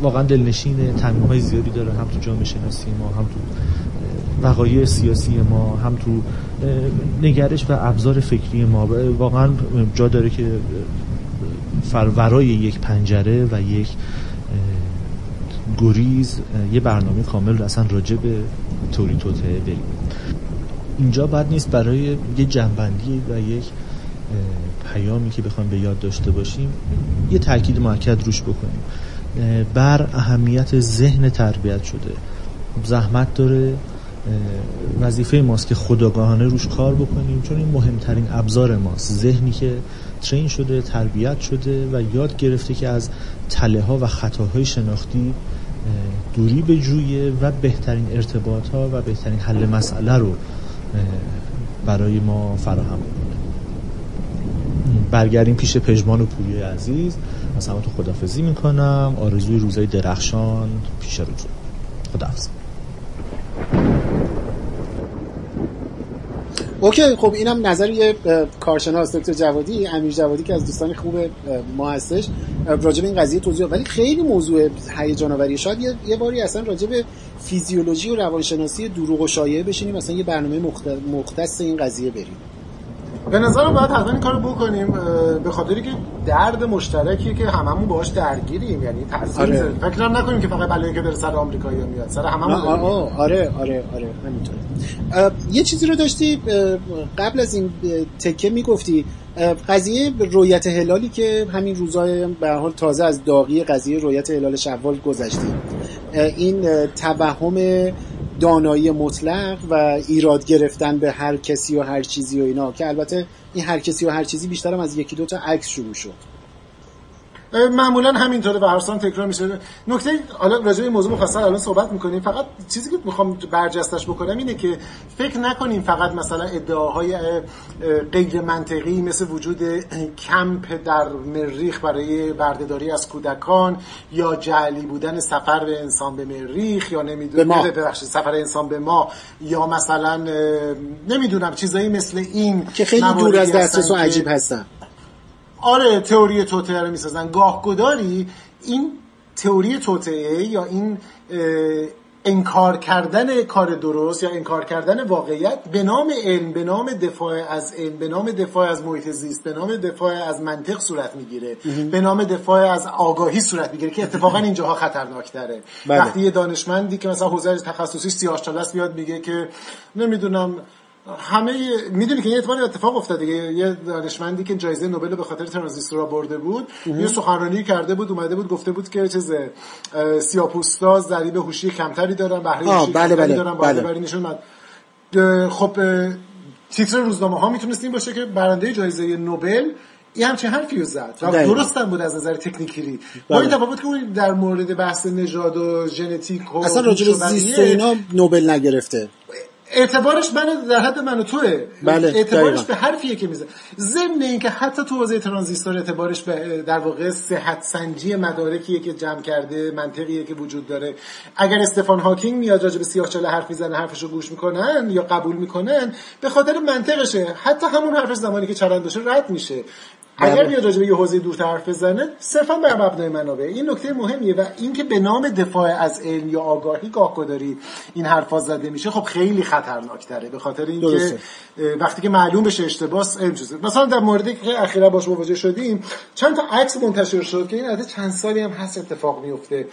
واقعا دلنشین تعمیم های زیادی داره هم تو جامعه شناسی ما هم تو وقایع سیاسی ما هم تو نگرش و ابزار فکری ما. واقعا جا داره که فرورای یک پنجره و یک گریز یه برنامه کامل اصلا راجع به توری توته بریم. اینجا بد نیست برای یه جنبندی و یک پیامی که بخوایم به یاد داشته باشیم یه تاکید معکد روش بکنیم. بر اهمیت ذهن تربیت شده. زحمت داره وظیفه ماست که خداگاهانه روش کار بکنیم چون این مهمترین ابزار ماست. ذهنی که ترین شده تربیت شده و یاد گرفته که از تله ها و خطاهای شناختی دوری به جویه و بهترین ارتباط ها و بهترین حل مسئله رو برای ما فراهم بکنه برگردیم پیش پژمان و پوری عزیز. از همه تو خدافزی می‌کنم. آرزوی روزای درخشان پیش رو خدافز اوکی خب اینم نظر یه کارشناس دکتر جوادی امیر جوادی که از دوستان خوب ما هستش. راجع به این قضیه توضیح ولی خیلی موضوع هیجان آوری. شاید یه, باری اصلا راجع به فیزیولوژی و روانشناسی دروغ و شایعه بشینیم مثلا یه برنامه مختص این قضیه بریم. به نظرم باید حتما این کارو بکنیم به خاطری که درد مشترکی که هممون باهاش درگیریم. یعنی تاثیر آره. فکر نکنیم که فقط بلایی که در سر آمریکایی میاد. سر هممون آره آره آره همینطوره. یه چیزی رو داشتی قبل از این تکه می‌گفتی. قضیه رویت هلالی که همین روزای به حال تازه از داغی قضیه رویت هلال شوال گذشتیم این توهم دانایی مطلق و ایراد گرفتن به هر کسی و هر چیزی و اینا که البته این هر کسی و هر چیزی بیشترم از یکی دو تا عکس شروع شد. معمولا همینطوره و هر تکرار میشه. نکته حالا راجع به موضوع مفصل الان صحبت می‌کنیم. فقط چیزی که می‌خوام برجستش بکنم اینه که فکر نکنیم فقط مثلا ادعاهای غیر منطقی مثل وجود کمپ در مریخ برای بردهداری از کودکان یا جعلی بودن سفر به انسان به مریخ یا نمی‌دونم ببخشید سفر انسان به ما یا مثلا نمی‌دونم چیزایی مثل این که خیلی دور از دسترس و عجیب هستن. آره تئوری توطئه رو می‌سازن. گاه گداری این تئوری توطئه یا این انکار کردن کار درست یا انکار کردن واقعیت به نام علم به نام دفاع از علم به نام دفاع از محیط زیست به نام دفاع از منطق صورت می‌گیره. به نام دفاع از آگاهی صورت می‌گیره که اتفاقا اینجاها خطرناکتره. بله. وقتی یه دانشمندی که مثلا حوزه تخصصی سیاه‌چاله بیاد میگه که نمی‌دونم همه می‌دونی که این اتفاق اتفاق افتاده یه دانشمندی که جایزه نوبل به خاطر ترانزیستور برده بود یه سخنرانی کرده بود اومده بود گفته بود که چیز سیاپوستا ضریب هوشی کمتری دارن بهره هوشی بله بله دارن بله. بله. نشون خب تیتر روزنامه ها می‌تونست این باشه که برنده جایزه نوبل این همچین حرفی رو زد و درست هم بود از نظر تکنیکی با این بله. تفاوت که در مورد بحث نژاد و ژنتیک و اصلا راجع به زیست اینا نوبل نگرفته اعتبارش من در حد من و توه. بله اعتبارش به حرفیه که میزه ضمن اینکه حتی تو حوزه ترانزیستور اعتبارش به در واقع صحت سنجی مدارکیه که جمع کرده منطقیه که وجود داره. اگر استفان هاکینگ میاد راجع به سیاهچاله حرف می‌زنه حرفشو گوش می‌کنن یا قبول می‌کنن به خاطر منطقشه. حتی همون حرفش زمانی که چرندشه رد میشه. اگر بله. بیاد راجع به یه حوزه دور حرف بزنه صرفا بر مبنای منابع. این نکته مهمیه و اینکه به نام دفاع از علم یا آگاهی گاه داری این حرفا زده میشه خب خیلی خطرناکتره. به خاطر اینکه وقتی که معلوم بشه اشتباه علم چیزه. مثلا در موردی که اخیرا باش مواجه شدیم چند تا عکس منتشر شد که این از چند سالی هم هست اتفاق میفته.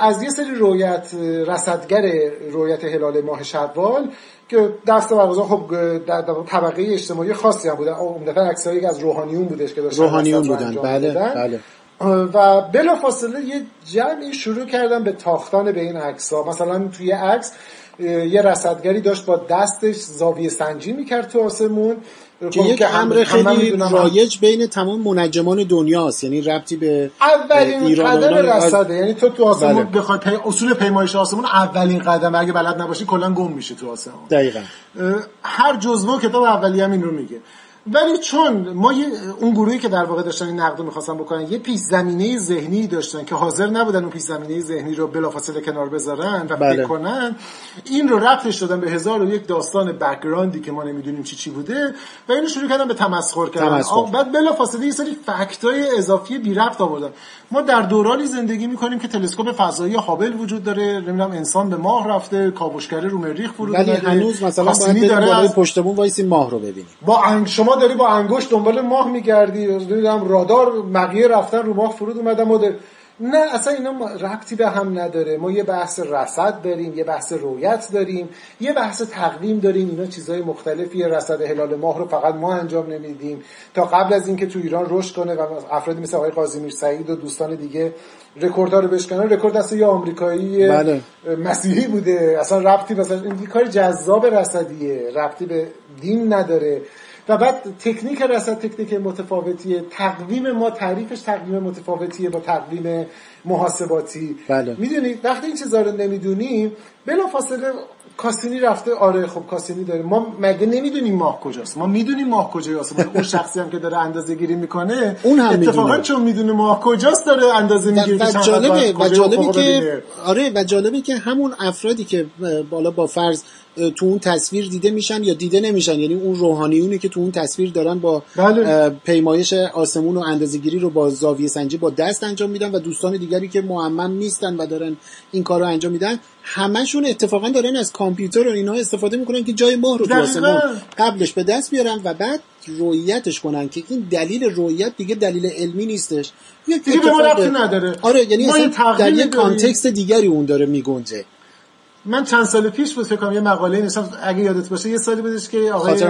از یه سری رویت رصدگر رویت هلال ماه شوال که دست مغازه خب در طبقه اجتماعی خاصی هم بودن. عمدتا عکسایی که از روحانیون بودش که داشتن روحانیون بودن. بله بله. و بلا فاصله یه جمعی شروع کردن به تاختن به این عکس ها مثلا توی عکس یه رصدگری داشت با دستش زاویه سنجی می‌کرد تو آسمون. که یک امر خیلی رایج بین تمام منجمان دنیاست. یعنی ربطی به اولین قدم رصده. یعنی تو تو آسمون بله. بخوای پی... اصول پیمایش آسمون اولین قدم. اگه بلد نباشی کلا گم میشه تو آسمون. دقیقاً. هر جزوه کتاب اولیه هم این رو میگه. ولی چون ما اون گروهی که در واقع داشتن این نقد می‌خواستن بکنن یه پیش زمینه ذهنی داشتن که حاضر نبودن اون پیش زمینه ذهنی رو بلافاصله کنار بذارن و بله. بکنن این رو رفتش دادن به هزار و یک داستان بکگراندی که ما نمی‌دونیم چی چی بوده و اینو شروع کردن به تمسخر کردن. بعد بلافاصله یه سری فکتای اضافی بی ربط آوردن ما در دورانی زندگی می‌کنیم که تلسکوپ فضایی هابل وجود داره نمی‌دونم انسان به ماه رفته کاوشگر رو مریخ فرود ولی هنوز مثلا باید داره بالای پشتمون وایسی ماه رو ببینیم با شما داری با انگشت دنبال ماه میگردی. نمی‌دونم رادار مقیه رفتن رو ماه فرود اومدن ما نه اصلا اینا ربطی به هم نداره. ما یه بحث رصد داریم یه بحث رویت داریم یه بحث تقویم داریم. اینا چیزهای مختلفی رصد هلال ماه رو فقط ما انجام نمیدیم. تا قبل از اینکه تو ایران رشد کنه و افرادی مثل آقای قاضی سعید و دوستان دیگه رکوردها رو بشکنن رکورد دست یه آمریکایی بله. مسیحی بوده. اصلا ربطی مثلا این کار جذاب رصدیه. ربطی به دین نداره. و بعد تکنیک رصد تکنیک متفاوتیه تقویم ما تعریفش تقویم متفاوتیه با تقویم محاسباتی بله. می‌دونید وقتی این چیزا رو نمی‌دونیم بلا فاصله کاسینی رفته آره خب کاسینی داره ما مگه نمی‌دونیم ماه کجاست ما می‌دونیم ماه کجاست اون شخصی هم که داره اندازه گیری می‌کنه اون هم اتفاقا می‌دونه. چون می‌دونه ماه کجاست داره اندازه می‌گیره و جالبه و جالبه که. آره و جالبه که همون افرادی که بالا با فرض تو اون تصویر دیده میشن یا دیده نمیشن یعنی اون روحانیونی که تو اون تصویر دارن با بله. پیمایش آسمون و اندازه‌گیری رو با زاویه سنجی با دست انجام میدن و دوستان دیگری که معمم نیستن و دارن این کار رو انجام میدن همشون اتفاقا دارن از کامپیوتر و اینا استفاده می‌کنن که جای ماه رو تو. آسمون قبلش به دست بیارن و بعد رویتش کنن که این دلیل رویت دیگه دلیل علمی نیستش یک دیگه به نداره. آره یعنی اصلا در یک. کانتکست دیگری اون داره میگنجه من چند سال پیش بود فکر کنم یه مقاله نوشتم اگه یادت باشه یه سالی بودش که آقای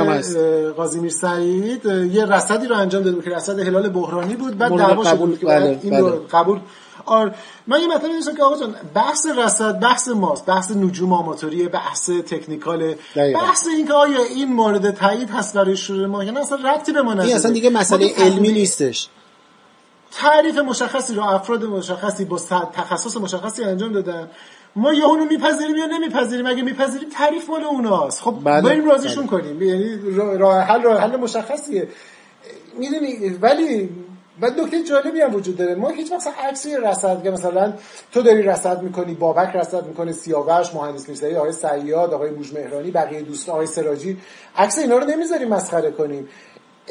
قاضی میر سعید یه رصدی رو انجام داده بود که رصد هلال بحرانی بود بعد دعوا شد قبول، بود که بله، باید این بله. رو قبول. آر من یه مطلبی نوشتم که آقا جان بحث رصد بحث ماست بحث نجوم آماتوری بحث تکنیکال. بحث این که آیا این مورد تایید هست برای شروع ما یعنی اصلا ربطی به ما نداره. این اصلا دیگه مسئله علمی نیستش. تعریف مشخصی رو افراد مشخصی با تخصص مشخصی انجام دادن. ما یا اونو میپذیریم یا نمیپذیریم؟ اگه میپذیریم تعریف مال اوناست. خب بله، بریم راضیشون کنیم. یعنی را- راه حل راه حل مشخصیه. می‌دونی ولی بعد نکته جالبی هم وجود داره. ما هیچ وقت عکسی رصد که مثلا تو داری رصد می‌کنی بابک رصد می‌کنه سیاوش مهندس میرزایی آقای سیاد آقای موج مهرانی بقیه دوستان آقای سراجی. عکس اینا رو نمی‌ذاریم مسخره کنیم.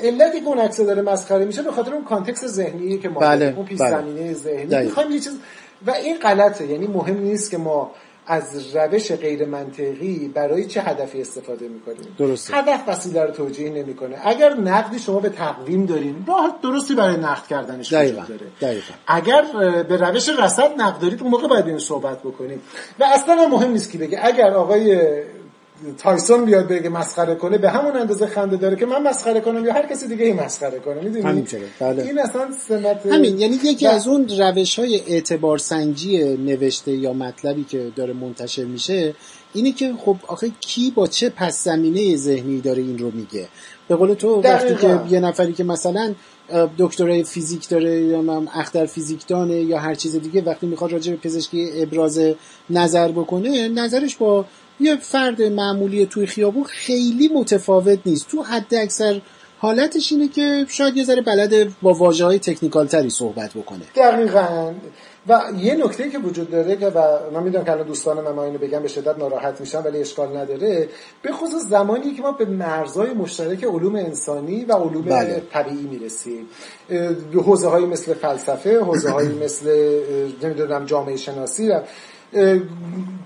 علتی که اون عکس داره مسخره میشه به خاطر اون کانتکست ذهنی که ما بله،. اون پیش بله. زمینه ذهنی. می‌خوایم یه چیز و این غلطه. یعنی مهم نیست که ما از روش غیر منطقی برای چه هدفی استفاده می‌کنیم. درسته. هدف وسیله رو توجیه نمی‌کنه. اگر نقدی شما به تقویم دارین راه درستی برای نقد کردنش دقیقاً، وجود داره. دقیقاً. اگر به روش رصد نقد دارید اون موقع باید این صحبت بکنیم. و اصلا هم مهم نیست که بگه. اگر آقای تایسون بیاد بگه مسخره کنه به همون اندازه خنده داره که من مسخره کنم یا هر کسی دیگه این مسخره کنه می‌دونی بله. این اصلا سمت همین یعنی یکی و- از اون روش های اعتبار سنجی نوشته یا مطلبی که داره منتشر میشه اینه که خب آخه کی با چه پس زمینه ذهنی داره این رو میگه به قول تو وقتی که. یه نفری که مثلا دکترای فیزیک داره یا اختر فیزیکدانه یا هر چیز دیگه وقتی می‌خواد راجع به پزشکی ابراز نظر بکنه نظرش با یه فرد معمولی توی خیابون خیلی متفاوت نیست. تو حد اکثر حالتش اینه که شاید یه ذره بلد با واجه های تکنیکال تری صحبت بکنه. دقیقا. و یه نکته که وجود داره که و من می‌دونم که الان دوستان من اینو بگم به شدت ناراحت میشن ولی اشکال نداره. به خصوص زمانی که ما به مرزهای مشترک علوم انسانی و علوم بله. طبیعی می‌رسیم. به حوزه هایی مثل فلسفه حوزه هایی مثل نمی‌دونم جامعه شناسی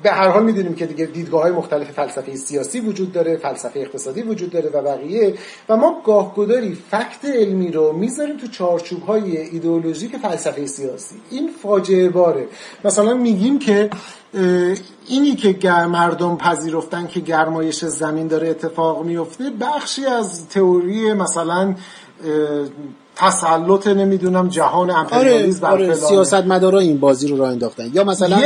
به هر حال می‌دونیم که دیگه دیدگاه های مختلف فلسفه سیاسی وجود داره فلسفه اقتصادی وجود داره و بقیه. و ما گاهگداری فکت علمی رو می‌ذاریم تو چارچوب های ایدئولوژیک فلسفه سیاسی. این فاجعه باره. مثلا میگیم که اینی که مردم پذیرفتن که گرمایش زمین داره اتفاق میفته بخشی از تئوری مثلا تسلط نمی‌دونم جهان آره امپریالیسم آره فلان. سیاست مدارا این بازی رو راه انداختن. یا مثلا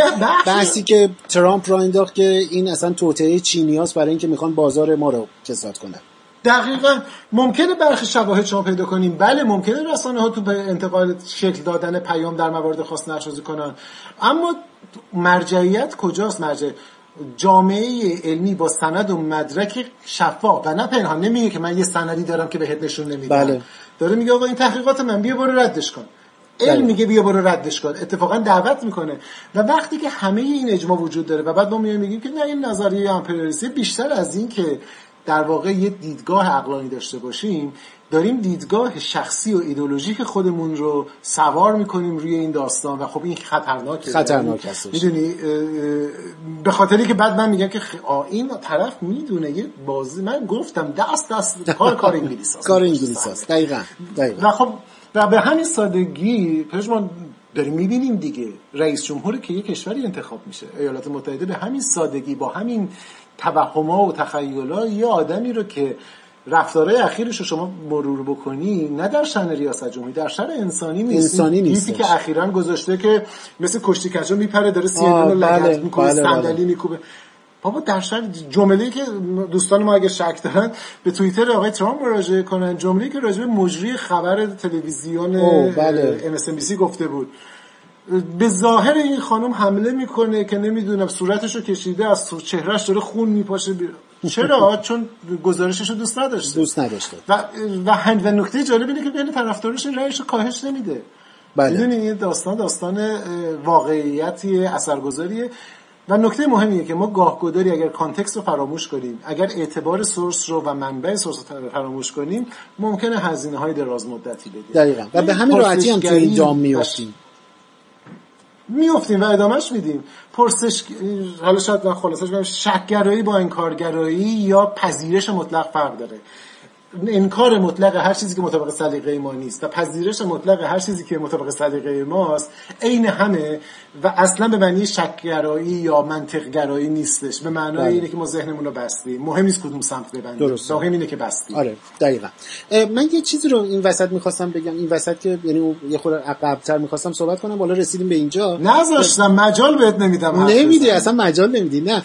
بحثی که ترامپ راه انداخت که این اصلا توطئه چینیاست برای اینکه می‌خوان بازار ما رو کساد کنن. دقیقا. ممکنه برخی شواهد شما پیدا کنیم. بله ممکنه رسانه ها تو به انتقال شکل دادن پیام در موارد خاص نقش کنن. اما مرجعیت کجاست مرجع؟ جامعه علمی با سند و مدرک شفاف و نه پنهان. نمیگه که من یه سندی دارم که بهت نشون نمیدم. بله. داره میگه آقا این تحقیقات من بیا برو ردش کن. علم بله. میگه بیا برو ردش کن. اتفاقا دعوت می‌کنه. و وقتی که همه این اجماع وجود داره و بعد ما میایم میگیم که نه این نظریه امپریالیستی بیشتر از این که در واقع یه دیدگاه عقلانی داشته باشیم داریم دیدگاه شخصی و ایدولوژیک خودمون رو سوار می‌کنیم روی این داستان و خب این خطرناکه خطرناک هستش. می‌دونی به خاطری که بعد من میگم که این طرف می‌دونه یه بازی من گفتم دست دست کار کار انگلیس هست. کار انگلیس هست. دقیقا دقیقا. و خب و به همین سادگی پژمان داریم می‌بینیم دیگه رئیس جمهور که یه کشوری انتخاب میشه ایالات متحده به همین سادگی با همین توهما و تخیلا یه آدمی رو که رفتارهای اخیرش رو شما مرور بکنی نه در شن ریاست جمهوری در شن انسانی نیست انسانی نیست که اخیرا گذاشته که مثل کشتی کجا میپره داره سی رو بله، می‌کنه بله، صندلی بله. میکوبه. بابا در شن جمله که دوستان ما اگه شک دارن به توییتر آقای ترامپ مراجعه کنن. جمله که راجع به مجری خبر تلویزیون بله. MSNBC گفته بود. به ظاهر این خانم حمله می‌کنه که نمی‌دونم صورتشو کشیده از چهرهش داره خون میپاشه چرا؟ چون گزارشش رو دوست نداشته. دوست نداشته. و و, و نکته جالب اینه که بین طرفدارش رأیش رو کاهش نمیده. بله. می‌دونی این داستان داستان واقعیتی اثرگذاریه. و نکته مهمیه که ما گاهگداری اگر کانتکست رو فراموش کنیم اگر اعتبار سورس رو و منبع سورس رو فراموش کنیم ممکنه هزینه های دراز مدتی بدیم. دقیقا. و به همین راحتی هم توی این دام میافتیم. میفتیم و ادامهش میدیم. پرسش حالا شاید من خلاصش کنم شکگرایی با انکارگرایی یا پذیرش مطلق فرق داره؟ انکار مطلق هر چیزی که مطابق سلیقه ما نیست و پذیرش مطلق هر چیزی که مطابق سلیقه ماست عین همه و اصلا به معنی شکگرایی یا منطقگرایی نیستش. به معنای بله. اینه که ما ذهنمون رو بستیم. مهم نیست کدوم سمت ببندیم. درست مهم اینه که بستیم. آره دقیقا. من یه چیزی رو این وسط می‌خواستم بگم. این وسط که یعنی یه خورده عقب‌تر می‌خواستم صحبت کنم بالا رسیدیم به اینجا. نذاشتم. مجال بهت نمیدم نمیدی اصلا مجال نمیدی نه.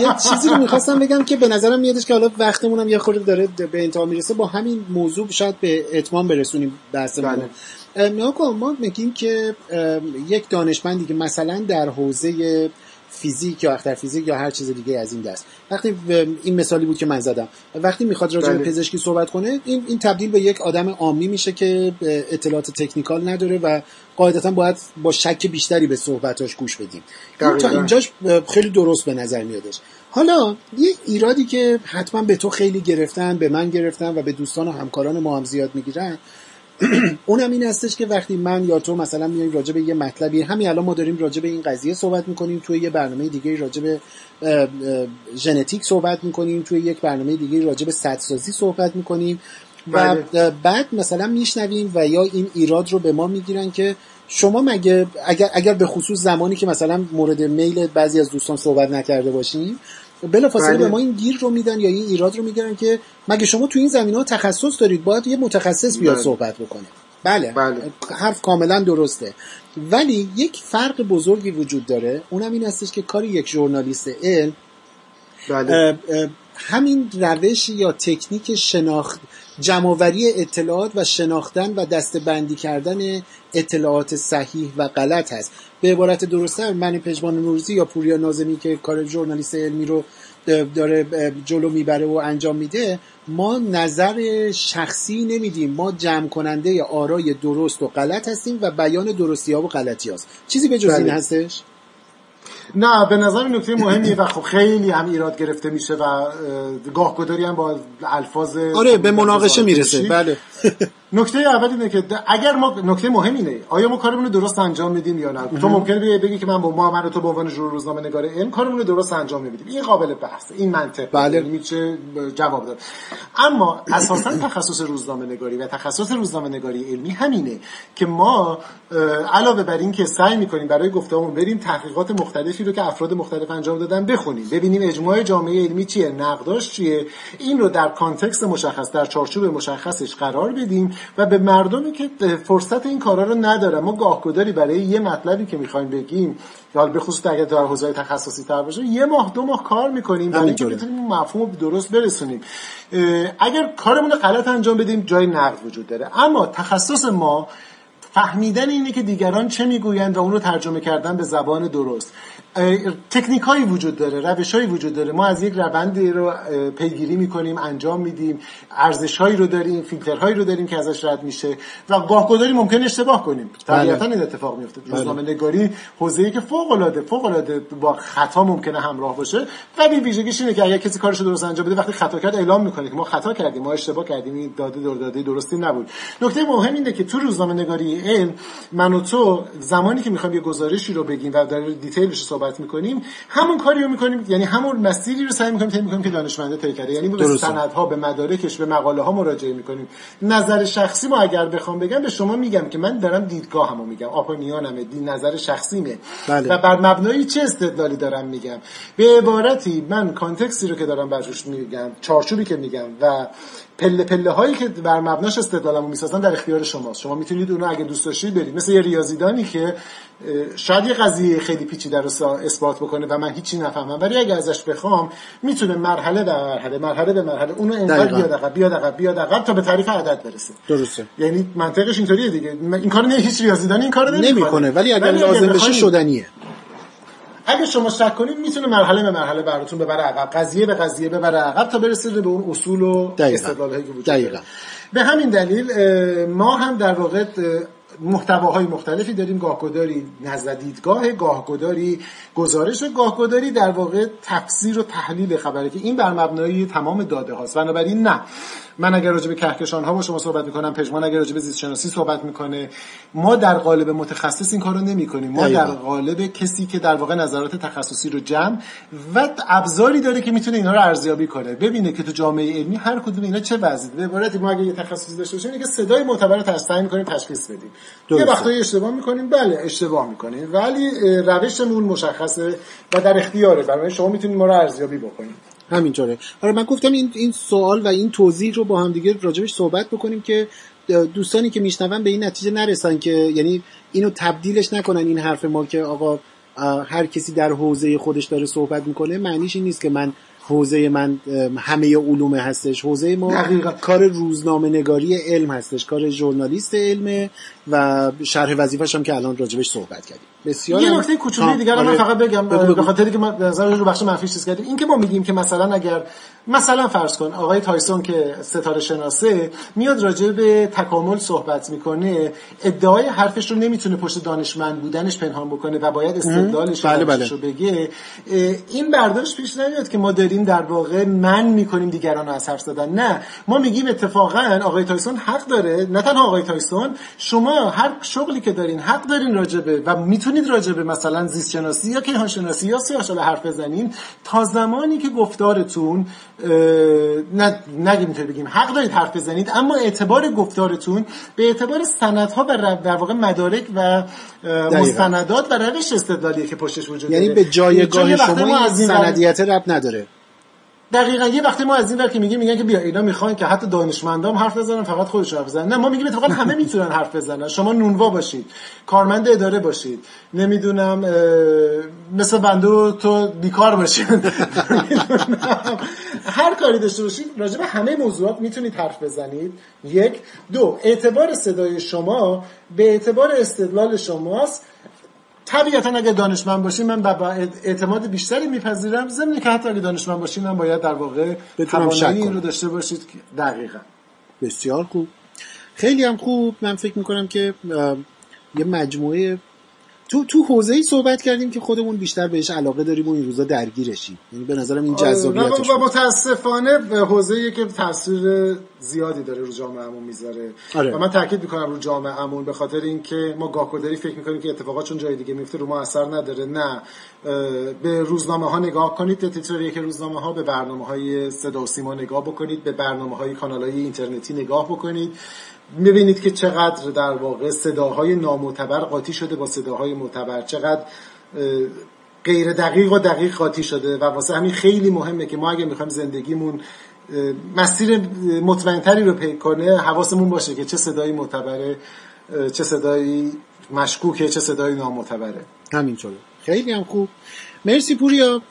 یه چیزی رو می‌خواستم بگم که به نظرم میادش که حالا وقتمون هم یه خورده داره به انتها می‌رسه. با همین موضوع شاید به اتمام برسونیم بحثمون. نگاه ما میگیم که یک دانشمندی که مثلا در حوزه فیزیک یا اختر فیزیک یا هر چیز دیگه از این دست. وقتی این مثالی بود که من زدم. وقتی می‌خواد راجع به بله. پزشکی صحبت کنه این این تبدیل به یک آدم عامی میشه که اطلاعات تکنیکال نداره و قاعدتا باید با شک بیشتری به صحبتاش گوش بدیم. تا اینجاش خیلی درست به نظر میادش. حالا یه ایرادی که حتما به تو خیلی گرفتن به من گرفتن و به دوستان و همکاران ما هم زیاد می‌گیرن اونم این هستش که وقتی من یا تو مثلا میایم راجع به یه مطلبی همین الان ما داریم راجع به این قضیه صحبت می‌کنیم توی یه برنامه دیگه راجع به ژنتیک صحبت می‌کنیم توی یک برنامه دیگه راجع به سدسازی صحبت می‌کنیم و بله. بعد مثلا میشنویم و یا این ایراد رو به ما می‌گیرن که شما مگه اگر, اگر به خصوص زمانی که مثلا مورد میل بعضی از دوستان صحبت نکرده باشیم بلا فاصله به بله. ما این گیر رو میدن یا این ایراد رو می‌گیرن که مگه شما تو این زمین ها تخصص دارید باید یه متخصص بیاد بله. صحبت بکنه بله. بله حرف کاملا درسته ولی یک فرق بزرگی وجود داره اونم این هستش که کار یک ژورنالیست علم بله. همین روش یا تکنیک شناخت جمعوری اطلاعات و شناختن و دستبندی کردن اطلاعات صحیح و غلط هست به عبارت درسته من پژمان نوروزی یا پوریا نازمی که کار ژورنالیست علمی رو داره جلو می‌بره و انجام میده ما نظر شخصی نمیدیم ما جمع کننده آرای درست و غلط هستیم و بیان درستی ها و غلطی هست چیزی به جز این بله. هستش؟ نه به نظر نکته مهمیه و خب خیلی هم ایراد گرفته میشه و گاهگداری هم با الفاظ آره به مناقشه می‌رسه. بله. نکته اول اینه که اگر ما نکته مهم اینه. آیا ما کارمون رو درست انجام میدیم یا نه؟ تو ممکنه بگی که من با ما من تو به عنوان روزنامه نگار علم کارمون رو درست انجام میدیم این قابل بحثه این منطق. بله. میشه جواب داد. اما اساسا تخصص روزنامه نگاری و تخصص روزنامه نگاری علمی همینه که ما علاوه بر این که سعی می‌کنیم برای گفتمون بریم تحقیقات مختلفی رو که افراد مختلف انجام دادن بخونیم. ببینیم اجماع جامعه علمی چیه نقداش چیه. این رو در کانتکست مشخص در چارچوب مشخصش قرار بدیم. و به مردمی که فرصت این کارا رو ندارن. ما گاهگداری برای یه مطلبی که می‌خوایم بگیم یا به خصوص اگر در حوزه تخصصی تر باشه یه ماه دو ماه کار می‌کنیم برای اینکه بتونیم مفهوم درست برسونیم. اگر کارمون رو غلط انجام بدیم جای نقد وجود داره. اما تخصص ما فهمیدن اینه که دیگران چه می‌گویند و اون رو ترجمه کردن به زبان درست. تکنیک هایی وجود داره روش هایی وجود داره. ما از یک روندی رو پیگیری می‌کنیم انجام میدیم. ارزش هایی رو داریم فیلتر هایی رو داریم که ازش رد میشه و گاهگداری ممکن اشتباه کنیم. طبیعتا بله. این اتفاق میفته بله. روزنامه نگاری حوزه ای که فوق العاده فوق العاده با خطا ممکنه همراه باشه. ولی ویژگیش اینه که اگر کسی کارش درست انجام بده وقتی خطا کرد اعلام می‌کنه که ما خطا کردیم ما اشتباه کردیم این داده داده درستی نبود. نکته مهم اینه که تو روزنامه نگاری علم من و تو زمانی که می‌خوایم یه گزارشی رو بگیم و در دیتیلش صحبت می‌کنیم همون کاری رو می‌کنیم یعنی همون مسیری رو سعی می‌کنیم طی می‌کنیم که دانشمنده طی کرده. یعنی به سندها به مدارکش به مقاله ها مراجعه می‌کنیم. نظر شخصی ما اگر بخوام بگم به شما میگم که من دارم دیدگاهمو میگم. آپونیونمه دی نظر شخصیمه. بله. و بر مبنای چه استدلالی دارم میگم؟ به عبارتی من کانتکستی رو که دارم برش میگم چارچوبی که میگم و پله پله هایی که بر مبناش استدلالمو می‌سازن در اختیار شماست. شما می‌تونید اونو اگه دوست داشتید برید. مثل یه ریاضیدانی که شاید یه قضیه خیلی پیچیده رو اثبات بکنه و من هیچی نفهمم. ولی اگه ازش بخوام می‌تونه مرحله به مرحله مرحله به مرحله اونو انقدر بیاد عقب بیاد عقب بیاد عقب تا به تعریف عدد برسه. درسته. یعنی منطقش اینطوریه دیگه. این کارو نه هیچ ریاضیدانی این کارو نمی‌کنه. ولی اگر لازم بشه شدنیه. اگه شما شک کنید می‌تونه مرحله به مرحله براتون ببره عقب قضیه به قضیه ببره عقب تا برسید به اون اصول و استدلالایی که وجود به همین دلیل ما هم در واقع محتواهای مختلفی داریم. گاهگداری نظر دیدگاه گاهگداری گزارش گاهگداری در واقع تفسیر و تحلیل خبره که این بر مبنای تمام داده هاست بنابراین نه. من اگر راجع به کهکشان ها با شما صحبت می‌کنم پژمان اگر راجع به زیست شناسی صحبت می‌کنه ما در قالب متخصص این کارو نمی‌کنیم. ما در قالب کسی که در واقع نظرات تخصصی رو جمع و ابزاری داره که می‌تونه اینا رو ارزیابی کنه. ببینه که تو جامعه علمی هر کدوم اینا چه وضعی به عبارتی ما اگه یه تخصصی داشته باشیم که صدای معتبر رو تعیین می‌کنیم تشخیص بدیم. یه وقتایی اشتباه می‌کنیم بله اشتباه می‌کنیم. ولی روشمون مشخصه و در اختیاره. برای شما می‌تونید ما رو ارزیابی بکنید همینطوره. آره من گفتم این این سوال و این توضیح رو با هم دیگه راجبش صحبت بکنیم که دوستانی که میشنون به این نتیجه نرسن که یعنی اینو تبدیلش نکنن این حرف ما که آقا هر کسی در حوزه خودش داره صحبت می‌کنه. معنیش این نیست که من حوزه من همه علوم هستش. حوزه ما دقیقا. کار روزنامه نگاری علم هستش کار ژورنالیست علمه و شرح وظیفش هم که الان راجبش صحبت کردیم. بسیار یه نکته کوچولی دیگه آره. من فقط بگم به خاطری که ما نظر رو بخش منفی چیز کردیم. این که ما میگیم که مثلا اگر مثلا فرض کن آقای تایسون که ستاره شناسه میاد راجع به تکامل صحبت می‌کنه ادعای حرفش رو نمی‌تونه پشت دانشمند بودنش پنهان بکنه و باید استدلالش بله بله. رو بگه این برداشت پیش نمیاد که ما داریم در واقع منع می‌کنیم دیگران رو از حرف زدن. نه. ما میگیم اتفاقا آقای تایسون حق داره نه تنها آقای تایسون شما هر شغلی که دارین حق دارین راجع به و می‌تونید راجع به مثلا زیست شناسی یا کیهان شناسی یا سیاست حرف بزنین تا زمانی که گفتارتون نه نگیم بگیم حق دارید حرف بزنید اما اعتبار گفتارتون به اعتبار سندها و در واقع مدارک و مستندات و روش استدلالیه که پشتش وجود یعنی به جایگاه شما این سندیت رب نداره. دقیقا یه وقتی ما از این ور که میگیم میگن که بیا اینا می‌خوان که حتی دانشمندام حرف بزنن فقط خودش حرف بزنن. نه ما میگیم اتفاقا همه می‌تونن حرف بزنن. شما نونوا باشید کارمند اداره باشید. نمی‌دونم مثل بنده تو بیکار باشید. هر کاری داشته باشید راجع به همه موضوعات می‌تونید حرف بزنید. یک. دو. اعتبار صدای شما به اعتبار استدلال شماست. طبیعتا اگه دانشمند باشین من با اعتماد بیشتری میپذیرم. ضمن که حتی اگه دانشمند باشین من باید در واقع توانایی این رو داشته باشید دقیقا. بسیار خوب. خیلی هم خوب. من فکر می‌کنم که یه مجموعه تو تو حوزه ای صحبت کردیم که خودمون بیشتر بهش علاقه داریم و این روزا درگیرشیم. یعنی به نظرم این آره، جذابیتش و متاسفانه حوزه ای که تاثیر زیادی داره رو جامعهمون می‌ذاره. آره. و من تاکید می‌کنم رو جامعهمون به خاطر اینکه ما گاهگداری فکر می‌کنیم که اتفاقات چون جای دیگه میفته رو ما اثر نداره. نه. به روزنامه ها نگاه کنید به تیتر یک روزنامه ها به برنامه های صدا و سیما نگاه بکنید به برنامه های کانال های اینترنتی نگاه بکنید. می‌بینید که چقدر در واقع صداهای نامعتبر قاطی شده با صداهای معتبر چقدر غیر دقیق و دقیق قاطی شده و واسه همین خیلی مهمه که ما اگه می‌خوایم زندگیمون مسیر مطمئنتری رو پی کنه حواسمون باشه که چه صدایی معتبره چه صدایی مشکوکه چه صدایی نامعتبره. همینطوره. خیلی هم خوب. مرسی پوریا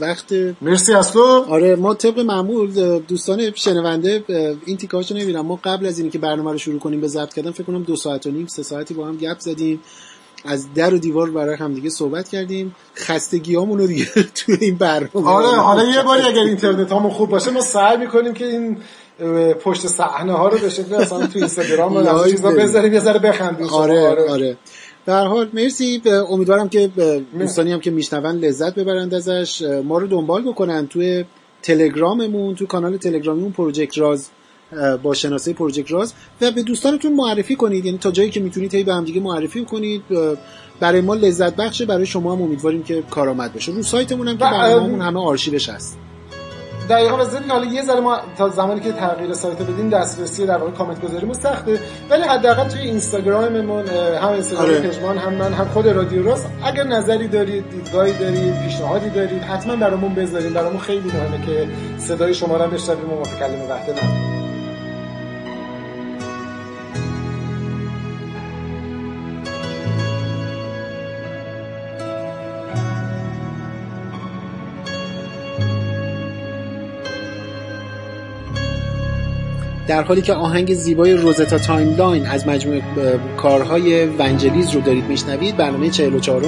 وقت مرسی از تو. آره ما طبق معمول دوستان شنونده این تیکاشو نمیرم ما قبل از اینکه برنامه رو شروع کنیم به ضبط کردن فکر کنم دو ساعت و نیم سه ساعتی با هم گپ زدیم. از در و دیوار برای هم دیگه صحبت کردیم. خستگیامونو دیگه توی این برنامه آره حالا یه باری اگر اینترنت همون خوب باشه ما سعی می‌کنیم که این پشت صحنه ها رو به شکل اصلا تو اینستاگرام و چیزا بذاریم یه ذره بخندیم. آره آره, آره. در حال مرسی. امیدوارم که دوستانی هم که میشنون لذت ببرند ازش. ما رو دنبال بکنن توی تلگراممون تو کانال تلگرامیمون پروژکت راز با شناسه پروژکت راز. و به دوستانتون معرفی کنید. یعنی تا جایی که می‌تونید هی به هم دیگه معرفی کنید. برای ما لذت بخشه. برای شما هم امیدواریم که کارآمد بشه. رو سایتمون هم که برنامه‌مون همه آرشیوش هست. دقیقا و ضمن حالا یه ذره ما تا زمانی که تغییر سایت بدیم دسترسی در واقع کامنت گذاریمون سخته. ولی حداقل توی اینستاگراممون هم اینستاگرام آره. پژمان هم من هم خود رادیو راست اگر نظری دارید دیدگاهی دارید پیشنهادی دارید حتما برامون بذارید برامون خیلی مهمه که صدای شما رو بشنویم و متکلم وحده نداریم. در حالی که آهنگ زیبای Rosetta Timeline از مجموعه کارهای ونجلیس رو دارید میشنوید برنامه 44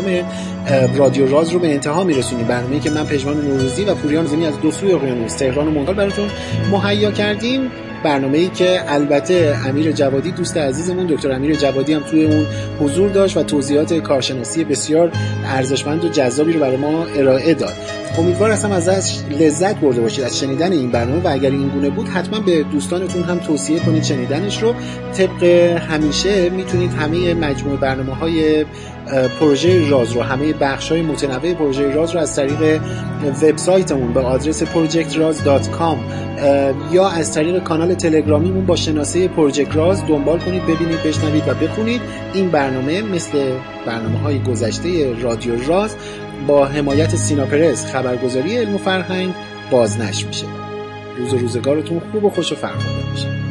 رادیو راز رو به انتها میرسونیم. برنامه که من پژمان نوروزی و پوریان زمین از دو سوی اقیانوس تهران و براتون مهیا کردیم. برنامه ای که البته امیر جوادی دوست عزیزمون دکتر امیر جوادی هم توی اون حضور داشت و توضیحات کارشناسی بسیار ارزشمند و جذابی رو برای ما ارائه داد. امیدوار هستم ازش لذت برده باشید از شنیدن این برنامه و اگر این گونه بود حتما به دوستانتون هم توصیه کنید شنیدنش رو. طبق همیشه می‌تونید همه مجموعه برنامه های پروژه راز رو همه بخش های متنوع پروژه راز رو از طریق وبسایتمون به آدرس projectraz.com یا از طریق کانال تلگرامیمون با شناسه پروژکت راز دنبال کنید ببینید بشنوید و بخونید. این برنامه مثل برنامه های گذشته رادیو راز با حمایت سینا پرز خبرگزاری علم و فرهنگ بازنشر میشه. روز روزگارتون خوب و خوش و فرخنده باشه.